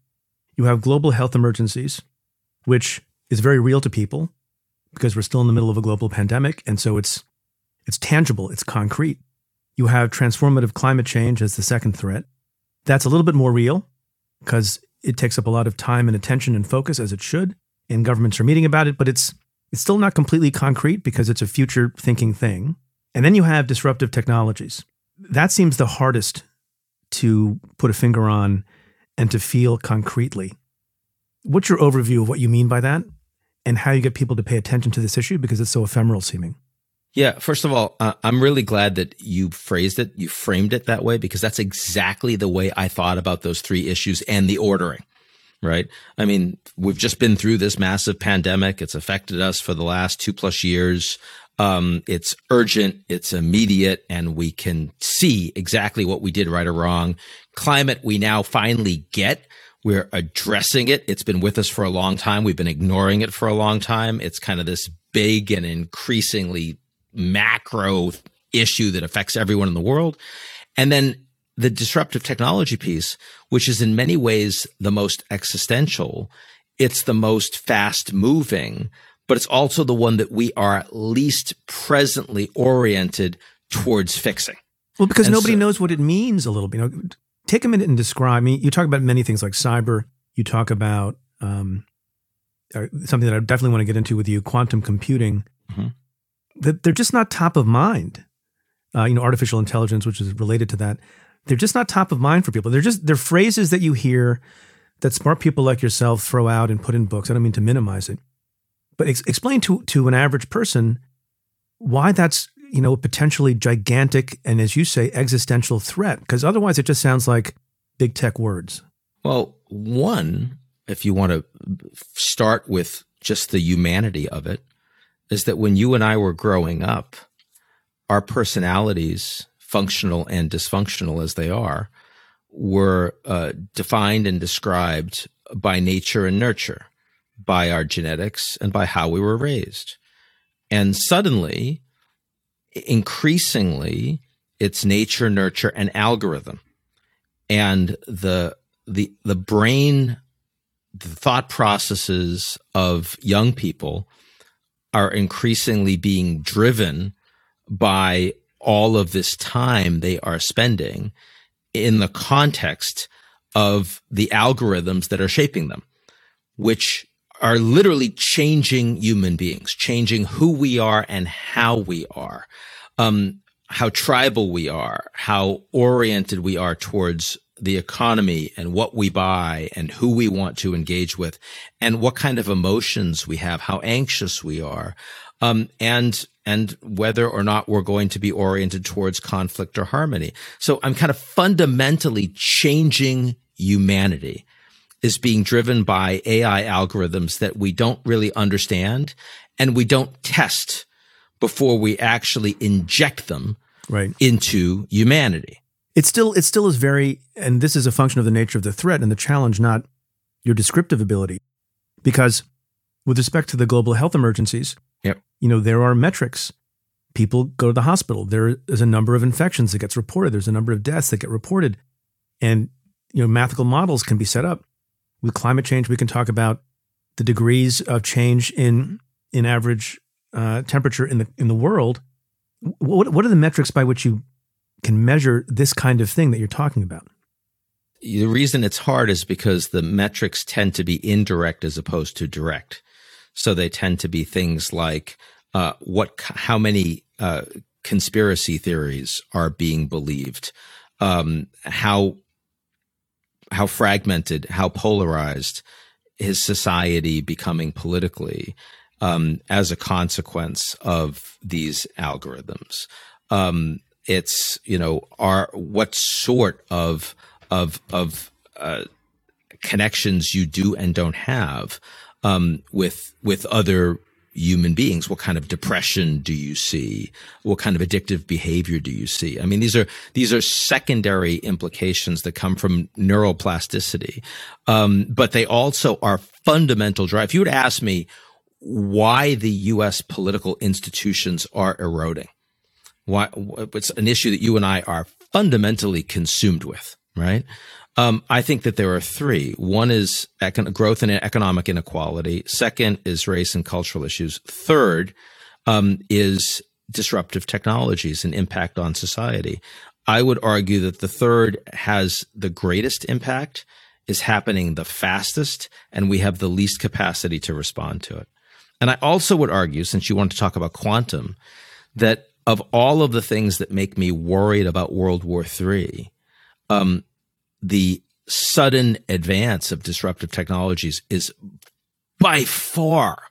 You have global health emergencies, which is very real to people because we're still in the middle of a global pandemic. And so it's it's tangible, it's concrete. You have transformative climate change as the second threat. That's a little bit more real because it takes up a lot of time and attention and focus as it should. And governments are meeting about it, but it's it's still not completely concrete because it's a future thinking thing. And then you have disruptive technologies. That seems the hardest to put a finger on and to feel concretely. What's your overview of what you mean by that and how you get people to pay attention to this issue because it's so ephemeral seeming? Yeah, first of all, uh, I'm really glad that you phrased it, you framed it that way, because that's exactly the way I thought about those three issues and the ordering, right? I mean, we've just been through this massive pandemic. It's affected us for the last two plus years. Um, it's urgent, it's immediate, and we can see exactly what we did right or wrong. Climate, we now finally get. We're addressing it. It's been with us for a long time. We've been ignoring it for a long time. It's kind of this big and increasingly macro issue that affects everyone in the world. And then the disruptive technology piece, which is in many ways the most existential. It's the most fast moving, but it's also the one that we are least presently oriented towards fixing. Well, because And nobody so- knows what it means a little bit. You know, take a minute and describe. I mean, you talk about many things like cyber. You talk about um, uh, something that I definitely want to get into with you: quantum computing. Mhm. That they're just not top of mind. Uh, you know, artificial intelligence, which is related to that, they're just not top of mind for people. They're just they're phrases that you hear that smart people like yourself throw out and put in books. I don't mean to minimize it, but ex- explain to to an average person why that's you know a potentially gigantic and as you say existential threat because otherwise it just sounds like big tech words Well, one, if you want to start with just the humanity of it, is that when you and I were growing up, our personalities, functional and dysfunctional as they are, were uh, defined and described by nature and nurture, by our genetics and by how we were raised. And suddenly, increasingly, it's nature, nurture, and algorithm. And the the the brain the thought processes of young people are increasingly being driven by all of this time they are spending in the context of the algorithms that are shaping them, which are literally changing human beings, changing who we are and how we are, um, how tribal we are, how oriented we are towards the economy and what we buy and who we want to engage with and what kind of emotions we have, how anxious we are, um, and and whether or not we're going to be oriented towards conflict or harmony. So I'm kind of fundamentally changing humanity is being driven by AI algorithms that we don't really understand and we don't test before we actually inject them right. into humanity. it still it still is very and this is a function of the nature of the threat and the challenge not your descriptive ability. Because with respect to the global health emergencies Yep. you know there are metrics. People go to the hospital. There is a number of infections that gets reported. There's a number of deaths that get reported. And you know mathematical models can be set up with climate change we can talk about the degrees of change in in average uh, temperature in the in the world. What, what are the metrics by which you can measure this kind of thing that you're talking about? The reason it's hard is because the metrics tend to be indirect as opposed to direct. So they tend to be things like uh, what, how many uh, conspiracy theories are being believed, um, how how fragmented, how polarized is society becoming politically um, as a consequence of these algorithms. Um, it's you know are what sort of of of uh, connections you do and don't have um, with with other human beings. What kind of depression do you see? What kind of addictive behavior do you see? I mean, these are these are secondary implications that come from neuroplasticity, um, but they also are fundamental drive. If you would ask me, why the U.S. political institutions are eroding. Why it's an issue that you and I are fundamentally consumed with, right? Um, I think that there are three. One is econ- growth and economic inequality. Second is race and cultural issues. Third um, is disruptive technologies and impact on society. I would argue that the third has the greatest impact, is happening the fastest, and we have the least capacity to respond to it. And I also would argue, since you want to talk about quantum, that of all of the things that make me worried about World War III, um, the sudden advance of disruptive technologies is by far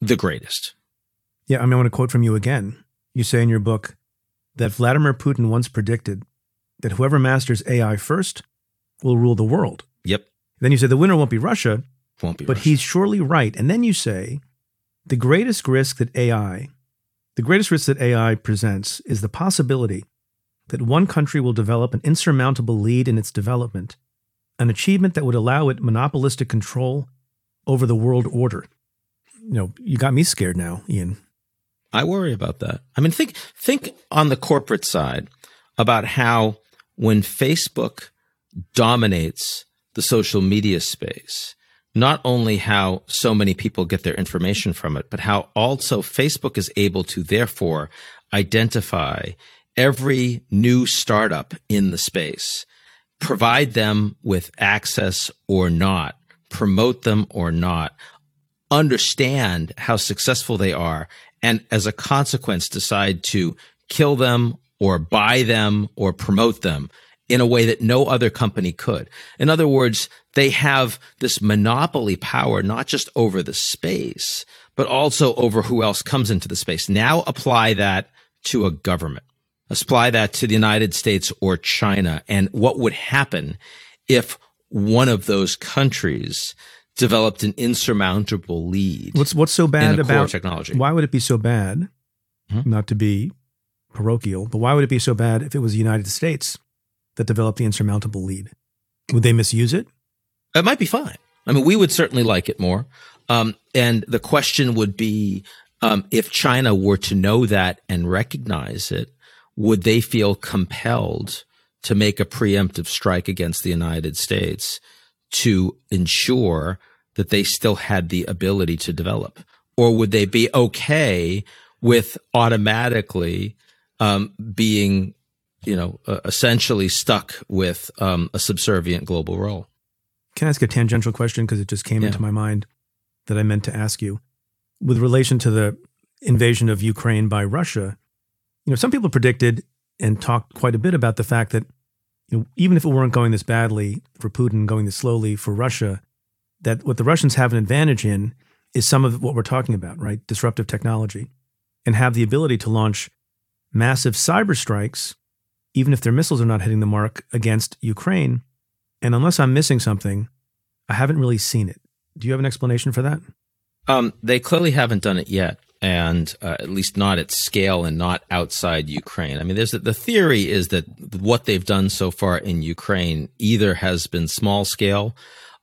the greatest. Yeah, I mean, I want to quote from you again. You say in your book that Vladimir Putin once predicted that whoever masters AI first will rule the world. Yep. Then you say the winner won't be Russia. Won't be But Russia. he's surely right. And then you say the greatest risk that AI, the greatest risk that AI presents is the possibility that one country will develop an insurmountable lead in its development, an achievement that would allow it monopolistic control over the world order. You know, you got me scared now, Ian. I worry about that. I mean, think think on the corporate side about how when Facebook dominates the social media space, not only how so many people get their information from it, but how also Facebook is able to therefore identify every new startup in the space, provide them with access or not, promote them or not, understand how successful they are, and as a consequence, decide to kill them or buy them or promote them in a way that no other company could. In other words, they have this monopoly power, not just over the space, but also over who else comes into the space. Now apply that to a government. Apply that to the United States or China. And what would happen if one of those countries developed an insurmountable lead? What's what's so bad in a core about technology. Why would it be so bad? Hmm? Not to be parochial, but why would it be so bad if it was the United States that developed the insurmountable lead? Would they misuse it? It might be fine. I mean, we would certainly like it more. Um, and the question would be um, if China were to know that and recognize it, would they feel compelled to make a preemptive strike against the United States to ensure that they still had the ability to develop? Or would they be okay with automatically um, being, you know, uh, essentially stuck with um, a subservient global role? Can I ask a tangential question because it just came Yeah. into my mind that I meant to ask you with relation to the invasion of Ukraine by Russia? You know, some people predicted and talked quite a bit about the fact that you know, even if it weren't going this badly for Putin, going this slowly for Russia, that what the Russians have an advantage in is some of what we're talking about, right? Disruptive technology, and have the ability to launch massive cyber strikes, even if their missiles are not hitting the mark against Ukraine. And unless I'm missing something, I haven't really seen it. Do you have an explanation for that? Um, they clearly haven't done it yet, and uh, at least not at scale and not outside Ukraine. I mean, there's the theory is that what they've done so far in Ukraine either has been small scale,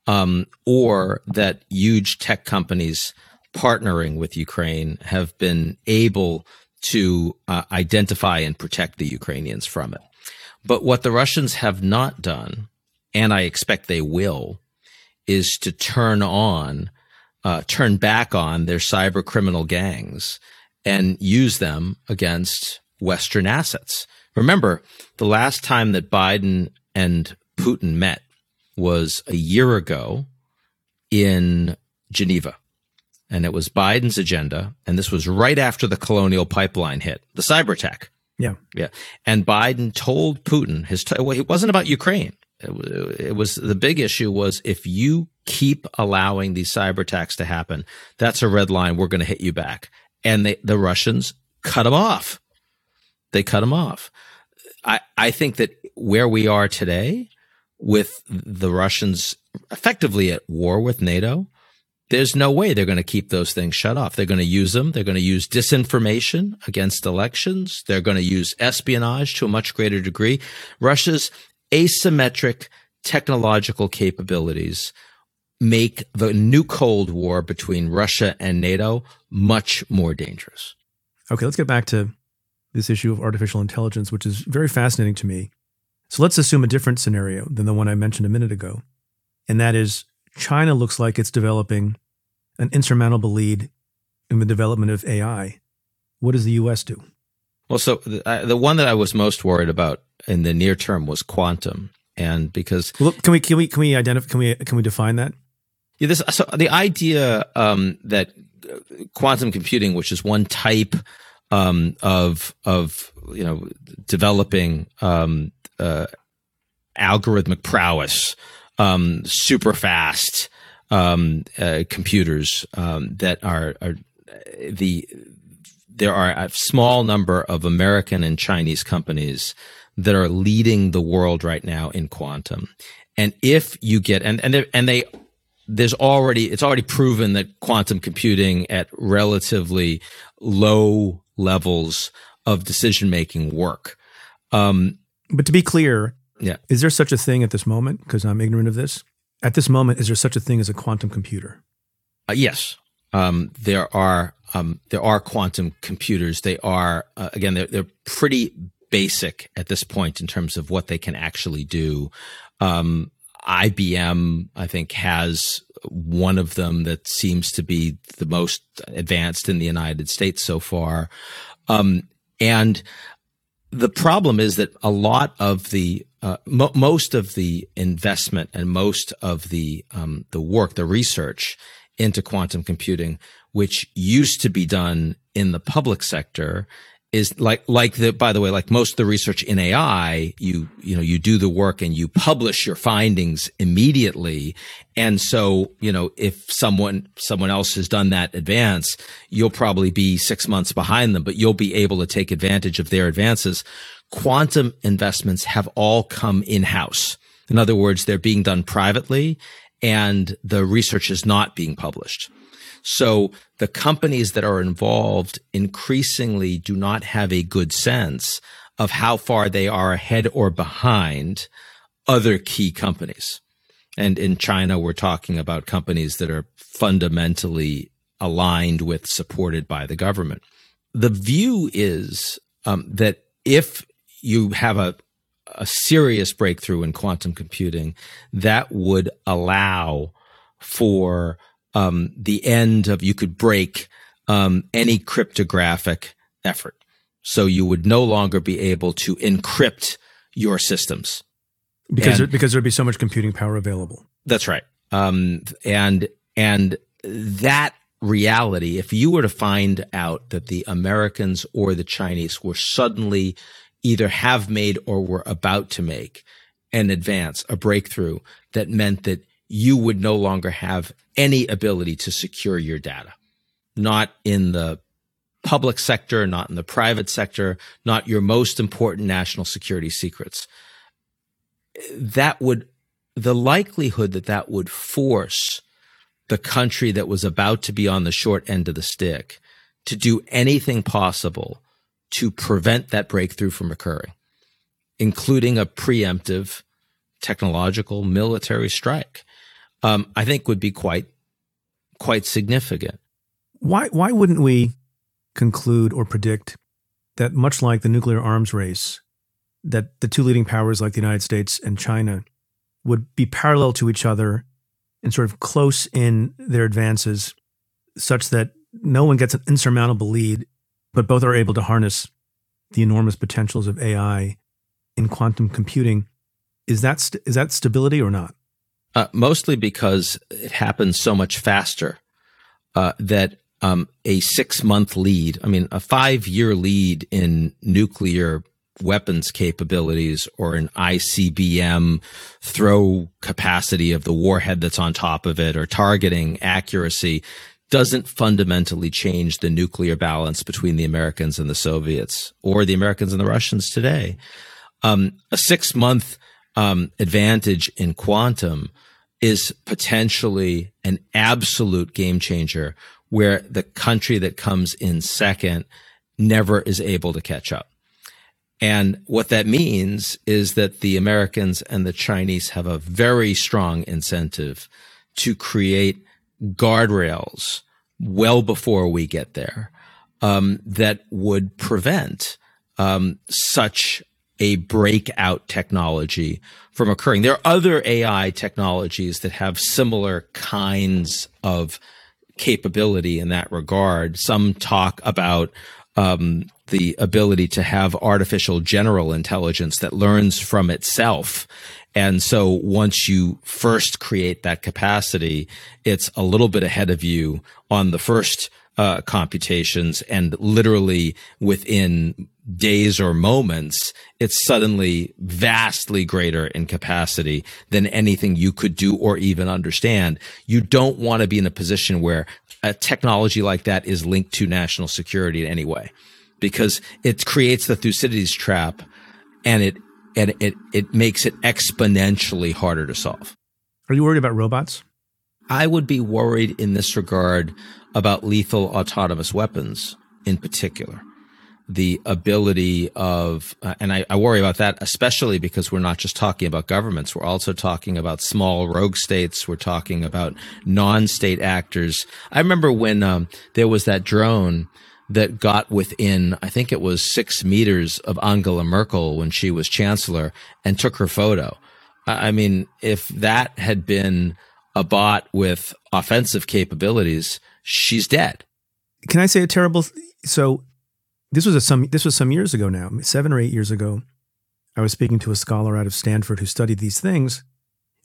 um, or that huge tech companies partnering with Ukraine have been able to uh, identify and protect the Ukrainians from it. But what the Russians have not done, and I expect they will, is to turn on uh, turn back on their cyber criminal gangs and use them against Western assets. Remember, the last time that Biden and Putin met was a year ago in Geneva. And it was Biden's agenda. And this was right after the colonial pipeline hit, the cyber attack. Yeah. Yeah. And Biden told Putin his, t- well, it wasn't about Ukraine. It, was the big issue was if you keep allowing these cyber attacks to happen, that's a red line. We're going to hit you back. And they, the Russians cut them off. They cut them off. I, I think that where we are today with the Russians effectively at war with NATO, there's no way they're going to keep those things shut off. They're going to use them. They're going to use disinformation against elections. They're going to use espionage to a much greater degree. Russia's asymmetric technological capabilities make the new Cold War between Russia and NATO much more dangerous. Okay, let's get back to this issue of artificial intelligence, which is very fascinating to me. So let's assume a different scenario than the one I mentioned a minute ago. And that is China looks like it's developing an insurmountable lead in the development of AI. What does the US do? Well, so the, the one that I was most worried about in the near term was quantum. And because well, can we can we can we identify can we can we define that? Yeah, this so the idea um, that quantum computing, which is one type um, of of you know developing um, uh, algorithmic prowess, um, super fast um, uh, computers um, that are, are the there are a small number of American and Chinese companies that are leading the world right now in quantum. And if you get and and and they there's already it's already proven that quantum computing at relatively low levels of decision making work. Um, but to be clear, yeah, is there such a thing at this moment? Because I'm ignorant of this. At this moment, is there such a thing as a quantum computer? Uh, yes, um, there are. Um, there are quantum computers. They are uh, again. They're, they're pretty basic at this point in terms of what they can actually do. Um, IBM, I think, has one of them that seems to be the most advanced in the United States so far. Um, and the problem is that a lot of the uh, mo- most of the investment and most of the um, the work, the research into quantum computing, which used to be done in the public sector, is like like the by the way like most of the research in AI you you know you do the work and you publish your findings immediately. And so you know if someone someone else has done that advance you'll probably be 6 months behind them but you'll be able to take advantage of their advances. Quantum investments have all come in house in other words they're being done privately and the research is not being published so the companies that are involved increasingly do not have a good sense of how far they are ahead or behind other key companies. And in China, we're talking about companies that are fundamentally aligned with, supported by the government. The view is um, that if you have a, a serious breakthrough in quantum computing, that would allow for um, the end of you could break um, any cryptographic effort. So you would no longer be able to encrypt your systems because and, there, because there'd be so much computing power available. That's right. Um, and and that reality, if you were to find out that the Americans or the Chinese were suddenly either have made or were about to make an advance, a breakthrough that meant that you would no longer have any ability to secure your data, not in the public sector, not in the private sector, not your most important national security secrets. That would, the likelihood that that would force the country that was about to be on the short end of the stick to do anything possible to prevent that breakthrough from occurring, including a preemptive technological military strike um, I think would be quite quite significant. Why why wouldn't we conclude or predict that much like the nuclear arms race, that the two leading powers like the United States and China would be parallel to each other and sort of close in their advances, such that no one gets an insurmountable lead, but both are able to harness the enormous potentials of AI in quantum computing. Is that st- is that stability or not? Uh, mostly because it happens so much faster uh, that um, a six month lead, I mean, a five year lead in nuclear weapons capabilities or an ICBM throw capacity of the warhead that's on top of it or targeting accuracy doesn't fundamentally change the nuclear balance between the Americans and the Soviets or the Americans and the Russians today. Um, a six month um, advantage in quantum is potentially an absolute game changer where the country that comes in second never is able to catch up. And what that means is that the Americans and the Chinese have a very strong incentive to create guardrails well before we get there um, that would prevent um, such a breakout technology from occurring. There are other AI technologies that have similar kinds of capability in that regard. Some talk about um, the ability to have artificial general intelligence that learns from itself. And so once you first create that capacity, it's a little bit ahead of you on the first uh, computations and literally within days or moments, it's suddenly vastly greater in capacity than anything you could do or even understand. You don't want to be in a position where a technology like that is linked to national security in any way because it creates the Thucydides trap and it, and it, it makes it exponentially harder to solve. Are you worried about robots? I would be worried in this regard about lethal autonomous weapons in particular. The ability of, uh, and I, I, worry about that, especially because we're not just talking about governments. We're also talking about small rogue states. We're talking about non-state actors. I remember when um, there was that drone that got within, I think it was six meters of Angela Merkel when she was chancellor and took her photo. I mean, if that had been a bot with offensive capabilities, she's dead. Can I say a terrible? So this was a some this was some years ago now, seven or eight years ago. I was speaking to a scholar out of Stanford who studied these things.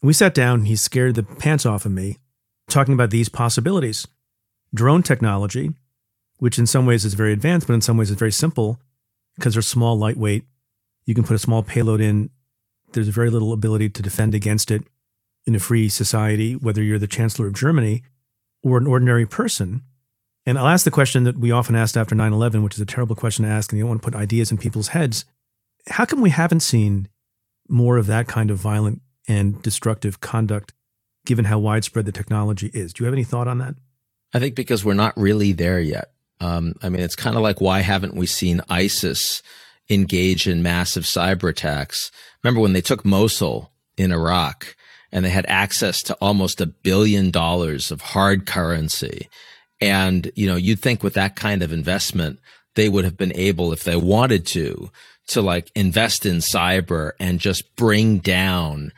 We sat down. He scared the pants off of me, talking about these possibilities. Drone technology, which in some ways is very advanced, but in some ways is very simple because they're small, lightweight. You can put a small payload in. There's very little ability to defend against it in a free society, whether you're the Chancellor of Germany or an ordinary person. And I'll ask the question that we often asked after 9 11, which is a terrible question to ask, and you don't want to put ideas in people's heads. How come we haven't seen more of that kind of violent and destructive conduct, given how widespread the technology is? Do you have any thought on that? I think because we're not really there yet. Um, I mean, it's kind of like why haven't we seen ISIS engage in massive cyber attacks? Remember when they took Mosul in Iraq? And they had access to almost a billion dollars of hard currency. And, you know, you'd think with that kind of investment, they would have been able, if they wanted to, to like invest in cyber and just bring down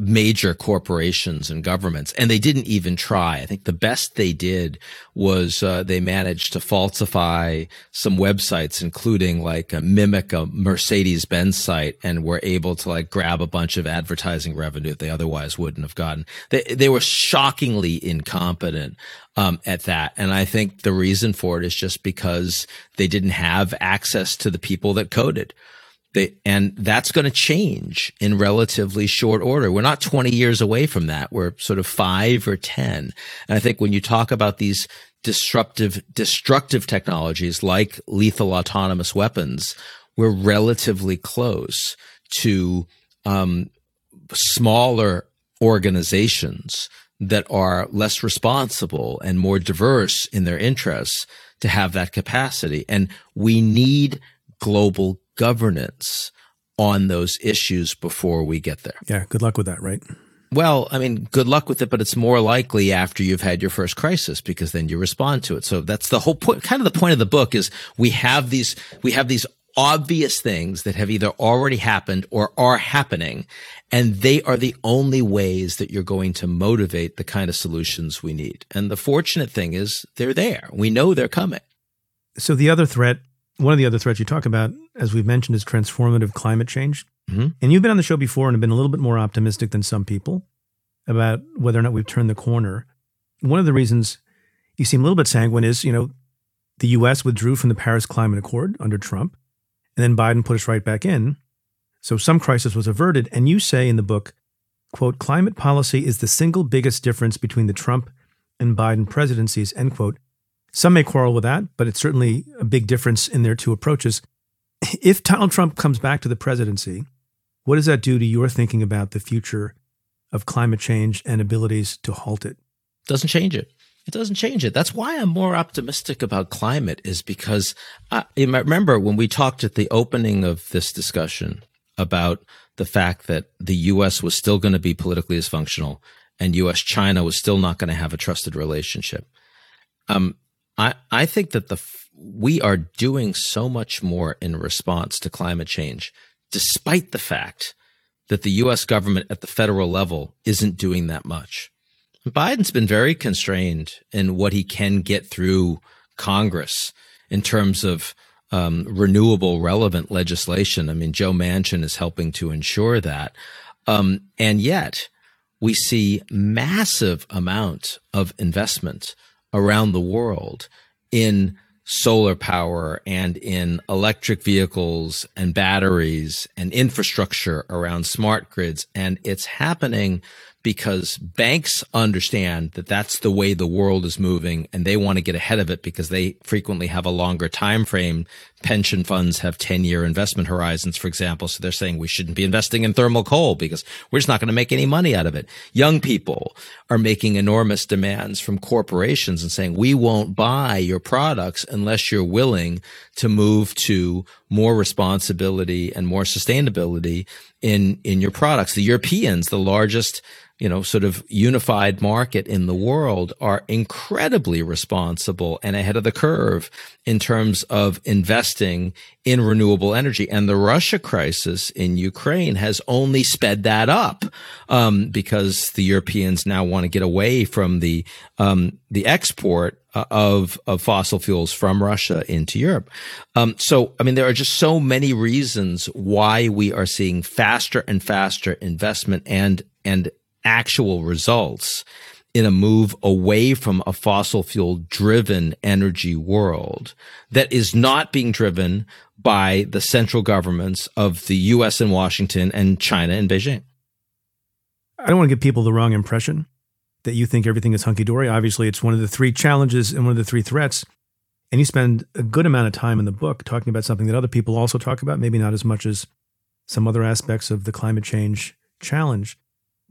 major corporations and governments, and they didn't even try. I think the best they did was uh, they managed to falsify some websites, including like a mimic a Mercedes Benz site, and were able to like grab a bunch of advertising revenue that they otherwise wouldn't have gotten. They they were shockingly incompetent um, at that, and I think the reason for it is just because they didn't have access to the people that coded. They, and that's going to change in relatively short order. We're not 20 years away from that. We're sort of five or 10. And I think when you talk about these disruptive, destructive technologies like lethal autonomous weapons, we're relatively close to, um, smaller organizations that are less responsible and more diverse in their interests to have that capacity. And we need global governance on those issues before we get there. Yeah, good luck with that, right? Well, I mean, good luck with it, but it's more likely after you've had your first crisis because then you respond to it. So that's the whole point. Kind of the point of the book is we have these, we have these obvious things that have either already happened or are happening. And they are the only ways that you're going to motivate the kind of solutions we need. And the fortunate thing is they're there. We know they're coming. So the other threat one of the other threats you talk about, as we've mentioned, is transformative climate change. Mm-hmm. And you've been on the show before and have been a little bit more optimistic than some people about whether or not we've turned the corner. One of the reasons you seem a little bit sanguine is, you know, the US withdrew from the Paris Climate Accord under Trump, and then Biden put us right back in. So some crisis was averted. And you say in the book, quote, climate policy is the single biggest difference between the Trump and Biden presidencies, end quote. Some may quarrel with that, but it's certainly a big difference in their two approaches. If Donald Trump comes back to the presidency, what does that do to your thinking about the future of climate change and abilities to halt it? Doesn't change it. It doesn't change it. That's why I'm more optimistic about climate is because I, you remember when we talked at the opening of this discussion about the fact that the U.S. was still going to be politically dysfunctional and US China was still not going to have a trusted relationship. Um, I, I think that the we are doing so much more in response to climate change, despite the fact that the US government at the federal level isn't doing that much. Biden's been very constrained in what he can get through Congress in terms of um, renewable relevant legislation. I mean, Joe Manchin is helping to ensure that. Um, and yet we see massive amount of investment around the world in solar power and in electric vehicles and batteries and infrastructure around smart grids. And it's happening because banks understand that that's the way the world is moving and they want to get ahead of it because they frequently have a longer time frame pension funds have 10 year investment horizons for example. So they're saying we shouldn't be investing in thermal coal because we're just not going to make any money out of it. Young people are making enormous demands from corporations and saying we won't buy your products unless you're willing to move to more responsibility and more sustainability in in your products. The europeans the largest you know, sort of unified market in the world are incredibly responsible and ahead of the curve in terms of investing in renewable energy. And the Russia crisis in Ukraine has only sped that up, um, because the Europeans now want to get away from the, um, the export uh, of, of fossil fuels from Russia into Europe. Um, so, I mean, there are just so many reasons why we are seeing faster and faster investment and, and actual results in a move away from a fossil fuel driven energy world that is not being driven by the central governments of the US and Washington and China and Beijing. I don't want to give people the wrong impression that you think everything is hunky dory. Obviously, it's one of the three challenges and one of the three threats. And you spend a good amount of time in the book talking about something that other people also talk about, maybe not as much as some other aspects of the climate change challenge.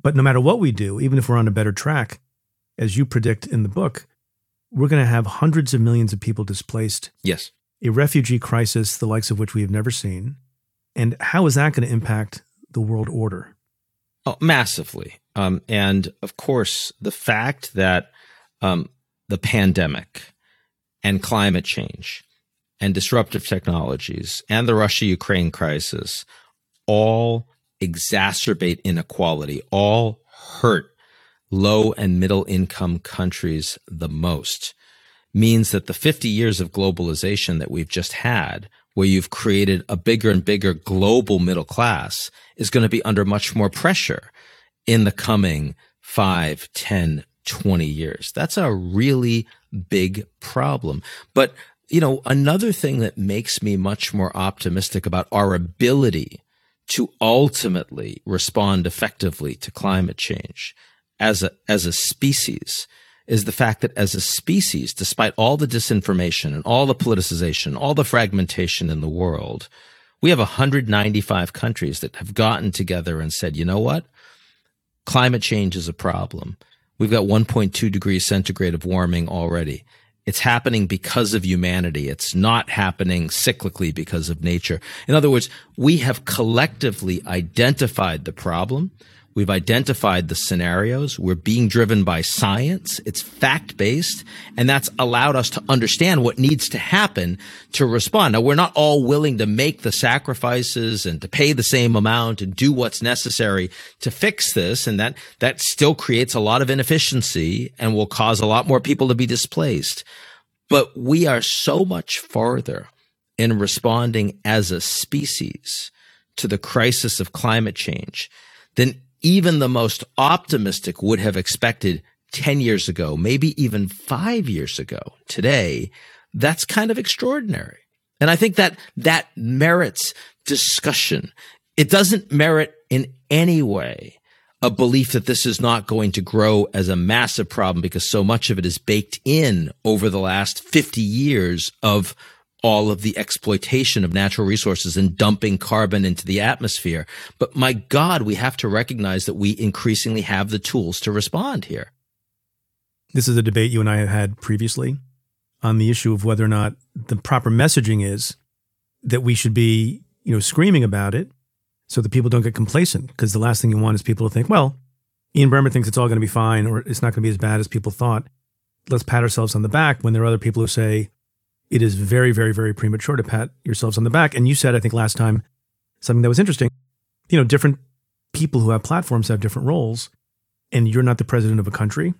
But no matter what we do, even if we're on a better track, as you predict in the book, we're going to have hundreds of millions of people displaced. Yes. A refugee crisis, the likes of which we have never seen. And how is that going to impact the world order? Oh, massively. Um, and of course, the fact that um, the pandemic and climate change and disruptive technologies and the Russia Ukraine crisis all exacerbate inequality, all hurt low and middle income countries the most, means that the 50 years of globalization that we've just had, where you've created a bigger and bigger global middle class, is going to be under much more pressure in the coming 5, 10, 20 years. That's a really big problem. But, you know, another thing that makes me much more optimistic about our ability to ultimately respond effectively to climate change as a, as a species is the fact that as a species, despite all the disinformation and all the politicization, all the fragmentation in the world, we have 195 countries that have gotten together and said, you know what? Climate change is a problem. We've got 1.2 degrees centigrade of warming already. It's happening because of humanity. It's not happening cyclically because of nature. In other words, we have collectively identified the problem. We've identified the scenarios. We're being driven by science. It's fact based. And that's allowed us to understand what needs to happen to respond. Now, we're not all willing to make the sacrifices and to pay the same amount and do what's necessary to fix this. And that, that still creates a lot of inefficiency and will cause a lot more people to be displaced. But we are so much farther in responding as a species to the crisis of climate change than even the most optimistic would have expected 10 years ago, maybe even five years ago today, that's kind of extraordinary. And I think that that merits discussion. It doesn't merit in any way a belief that this is not going to grow as a massive problem because so much of it is baked in over the last 50 years of all of the exploitation of natural resources and dumping carbon into the atmosphere. But my God, we have to recognize that we increasingly have the tools to respond here. This is a debate you and I have had previously on the issue of whether or not the proper messaging is that we should be, you know, screaming about it so that people don't get complacent. Because the last thing you want is people to think, well, Ian Bremmer thinks it's all going to be fine or it's not going to be as bad as people thought. Let's pat ourselves on the back when there are other people who say it is very, very, very premature to pat yourselves on the back. And you said, I think last time, something that was interesting. You know, different people who have platforms have different roles, and you're not the president of a country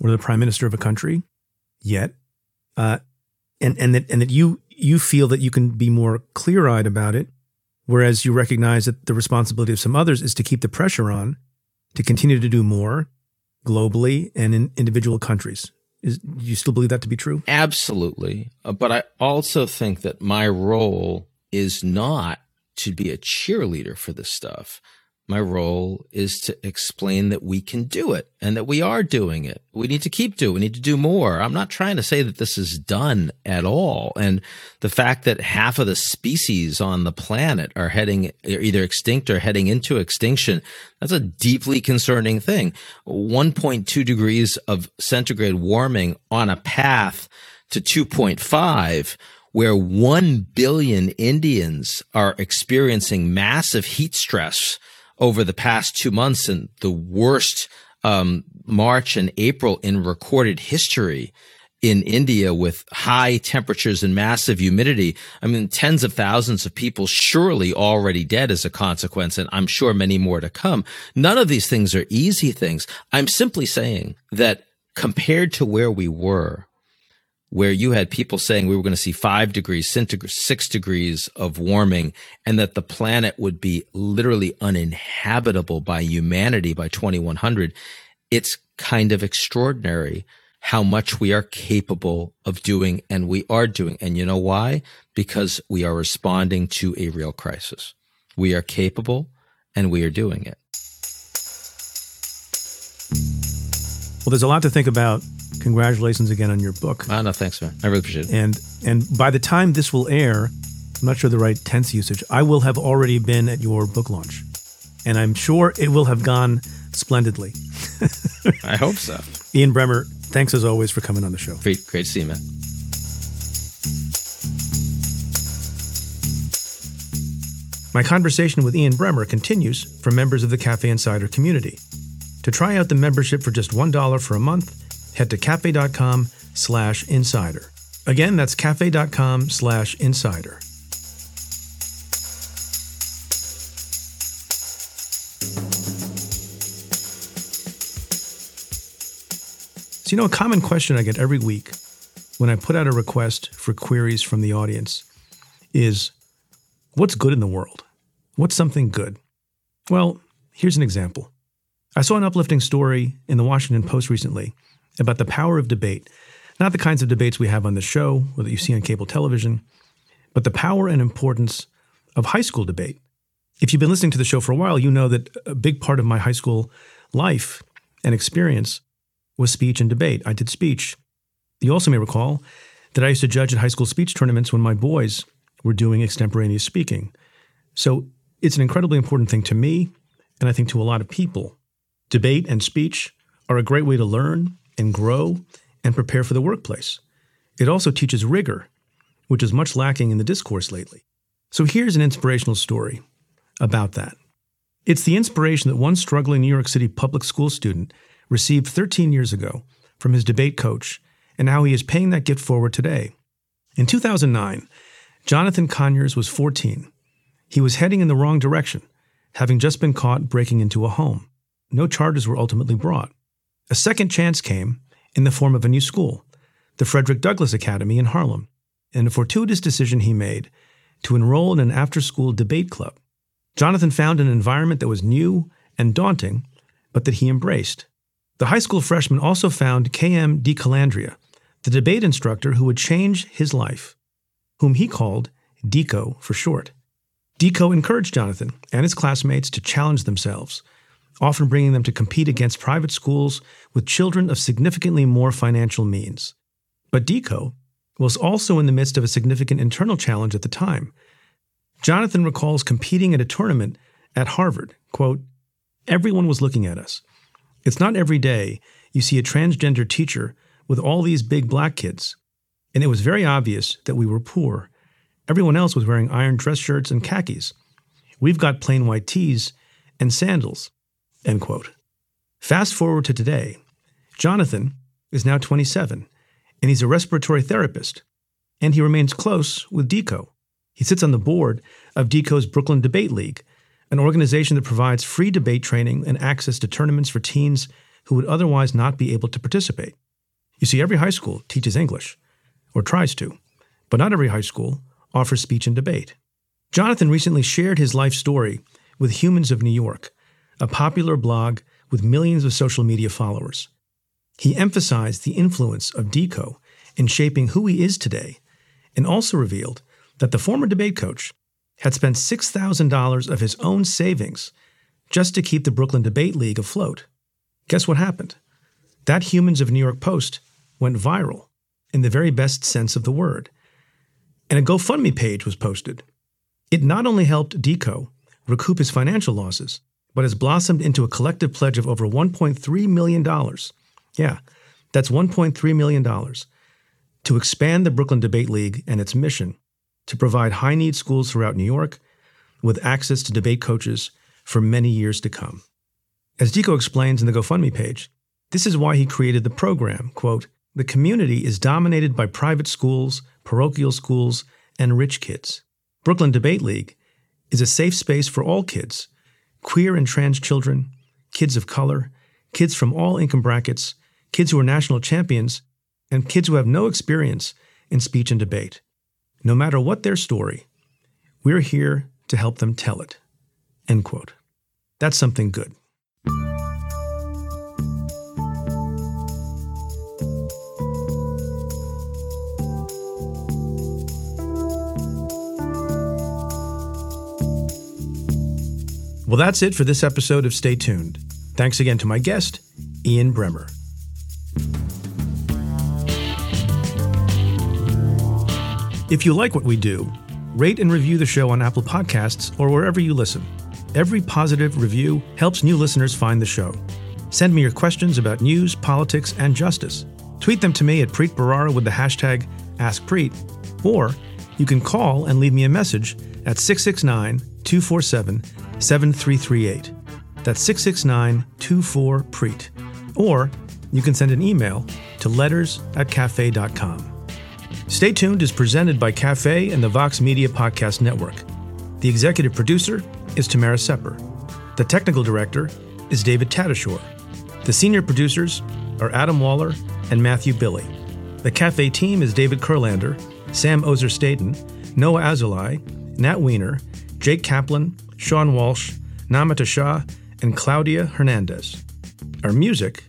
or the prime minister of a country yet. Uh, and and that and that you you feel that you can be more clear eyed about it, whereas you recognize that the responsibility of some others is to keep the pressure on to continue to do more globally and in individual countries. Is, do you still believe that to be true? Absolutely. Uh, but I also think that my role is not to be a cheerleader for this stuff my role is to explain that we can do it and that we are doing it. We need to keep doing. We need to do more. I'm not trying to say that this is done at all. And the fact that half of the species on the planet are heading are either extinct or heading into extinction, that's a deeply concerning thing. 1.2 degrees of centigrade warming on a path to 2.5 where 1 billion Indians are experiencing massive heat stress over the past two months and the worst um, March and April in recorded history in India with high temperatures and massive humidity. I mean, tens of thousands of people surely already dead as a consequence, and I'm sure many more to come. None of these things are easy things. I'm simply saying that compared to where we were where you had people saying we were going to see five degrees, six degrees of warming, and that the planet would be literally uninhabitable by humanity by 2100. It's kind of extraordinary how much we are capable of doing and we are doing. And you know why? Because we are responding to a real crisis. We are capable and we are doing it. Well, there's a lot to think about Congratulations again on your book. Oh, no, thanks, man. I really appreciate it. And and by the time this will air, I'm not sure the right tense usage. I will have already been at your book launch, and I'm sure it will have gone splendidly. I hope so. Ian Bremmer, thanks as always for coming on the show. Great, great to see you, man. My conversation with Ian Bremmer continues for members of the Cafe Insider community. To try out the membership for just $1 for a month, head to cafe.com slash insider. Again, that's cafe.com slash insider. So, you know, a common question I get every week when I put out a request for queries from the audience is what's good in the world? What's something good? Well, here's an example. I saw an uplifting story in the Washington Post recently about the power of debate, not the kinds of debates we have on the show or that you see on cable television, but the power and importance of high school debate. If you've been listening to the show for a while, you know that a big part of my high school life and experience was speech and debate. I did speech. You also may recall that I used to judge at high school speech tournaments when my boys were doing extemporaneous speaking. So it's an incredibly important thing to me, and I think to a lot of people. Debate and speech are a great way to learn and grow and prepare for the workplace. It also teaches rigor, which is much lacking in the discourse lately. So here's an inspirational story about that. It's the inspiration that one struggling New York City public school student received 13 years ago from his debate coach, and how he is paying that gift forward today. In 2009, Jonathan Conyers was 14. He was heading in the wrong direction, having just been caught breaking into a home. No charges were ultimately brought. A second chance came in the form of a new school, the Frederick Douglass Academy in Harlem, and a fortuitous decision he made to enroll in an after school debate club. Jonathan found an environment that was new and daunting, but that he embraced. The high school freshman also found K.M. DiColandrea, the debate instructor who would change his life, whom he called Deco for short. Deco encouraged Jonathan and his classmates to challenge themselves often bringing them to compete against private schools with children of significantly more financial means. But Deco was also in the midst of a significant internal challenge at the time. Jonathan recalls competing at a tournament at Harvard. Quote, Everyone was looking at us. It's not every day you see a transgender teacher with all these big black kids. And it was very obvious that we were poor. Everyone else was wearing iron dress shirts and khakis. We've got plain white tees and sandals. End quote. Fast forward to today. Jonathan is now 27, and he's a respiratory therapist, and he remains close with DECO. He sits on the board of DECO's Brooklyn Debate League, an organization that provides free debate training and access to tournaments for teens who would otherwise not be able to participate. You see, every high school teaches English, or tries to, but not every high school offers speech and debate. Jonathan recently shared his life story with Humans of New York, a popular blog with millions of social media followers. He emphasized the influence of DECO in shaping who he is today, and also revealed that the former debate coach had spent $6,000 of his own savings just to keep the Brooklyn Debate League afloat. Guess what happened? That Humans of New York post went viral in the very best sense of the word. And a GoFundMe page was posted. It not only helped DECO recoup his financial losses, but has blossomed into a collective pledge of over $1.3 million. Yeah, that's $1.3 million to expand the Brooklyn Debate League and its mission to provide high need schools throughout New York with access to debate coaches for many years to come. As Deco explains in the GoFundMe page, this is why he created the program. Quote, the community is dominated by private schools, parochial schools, and rich kids. Brooklyn Debate League is a safe space for all kids queer and trans children, kids of color, kids from all income brackets, kids who are national champions, and kids who have no experience in speech and debate. No matter what their story, we're here to help them tell it. End quote. That's something good. Well, that's it for this episode of Stay Tuned. Thanks again to my guest, Ian Bremmer. If you like what we do, rate and review the show on Apple Podcasts or wherever you listen. Every positive review helps new listeners find the show. Send me your questions about news, politics, and justice. Tweet them to me at Preet Bharara with the hashtag AskPreet, or you can call and leave me a message at 669 247 7338. That's 669 24 Preet. Or you can send an email to letters at cafe.com. Stay tuned is presented by Cafe and the Vox Media Podcast Network. The executive producer is Tamara Sepper. The technical director is David Tatasciore. The senior producers are Adam Waller and Matthew Billy. The Cafe team is David Kurlander, Sam Ozer Staton, Noah Azulai, Nat Weiner, Jake Kaplan, Sean Walsh, Namita Shah, and Claudia Hernandez. Our music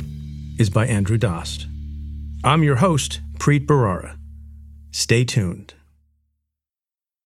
is by Andrew Dost. I'm your host, Preet Bharara. Stay tuned.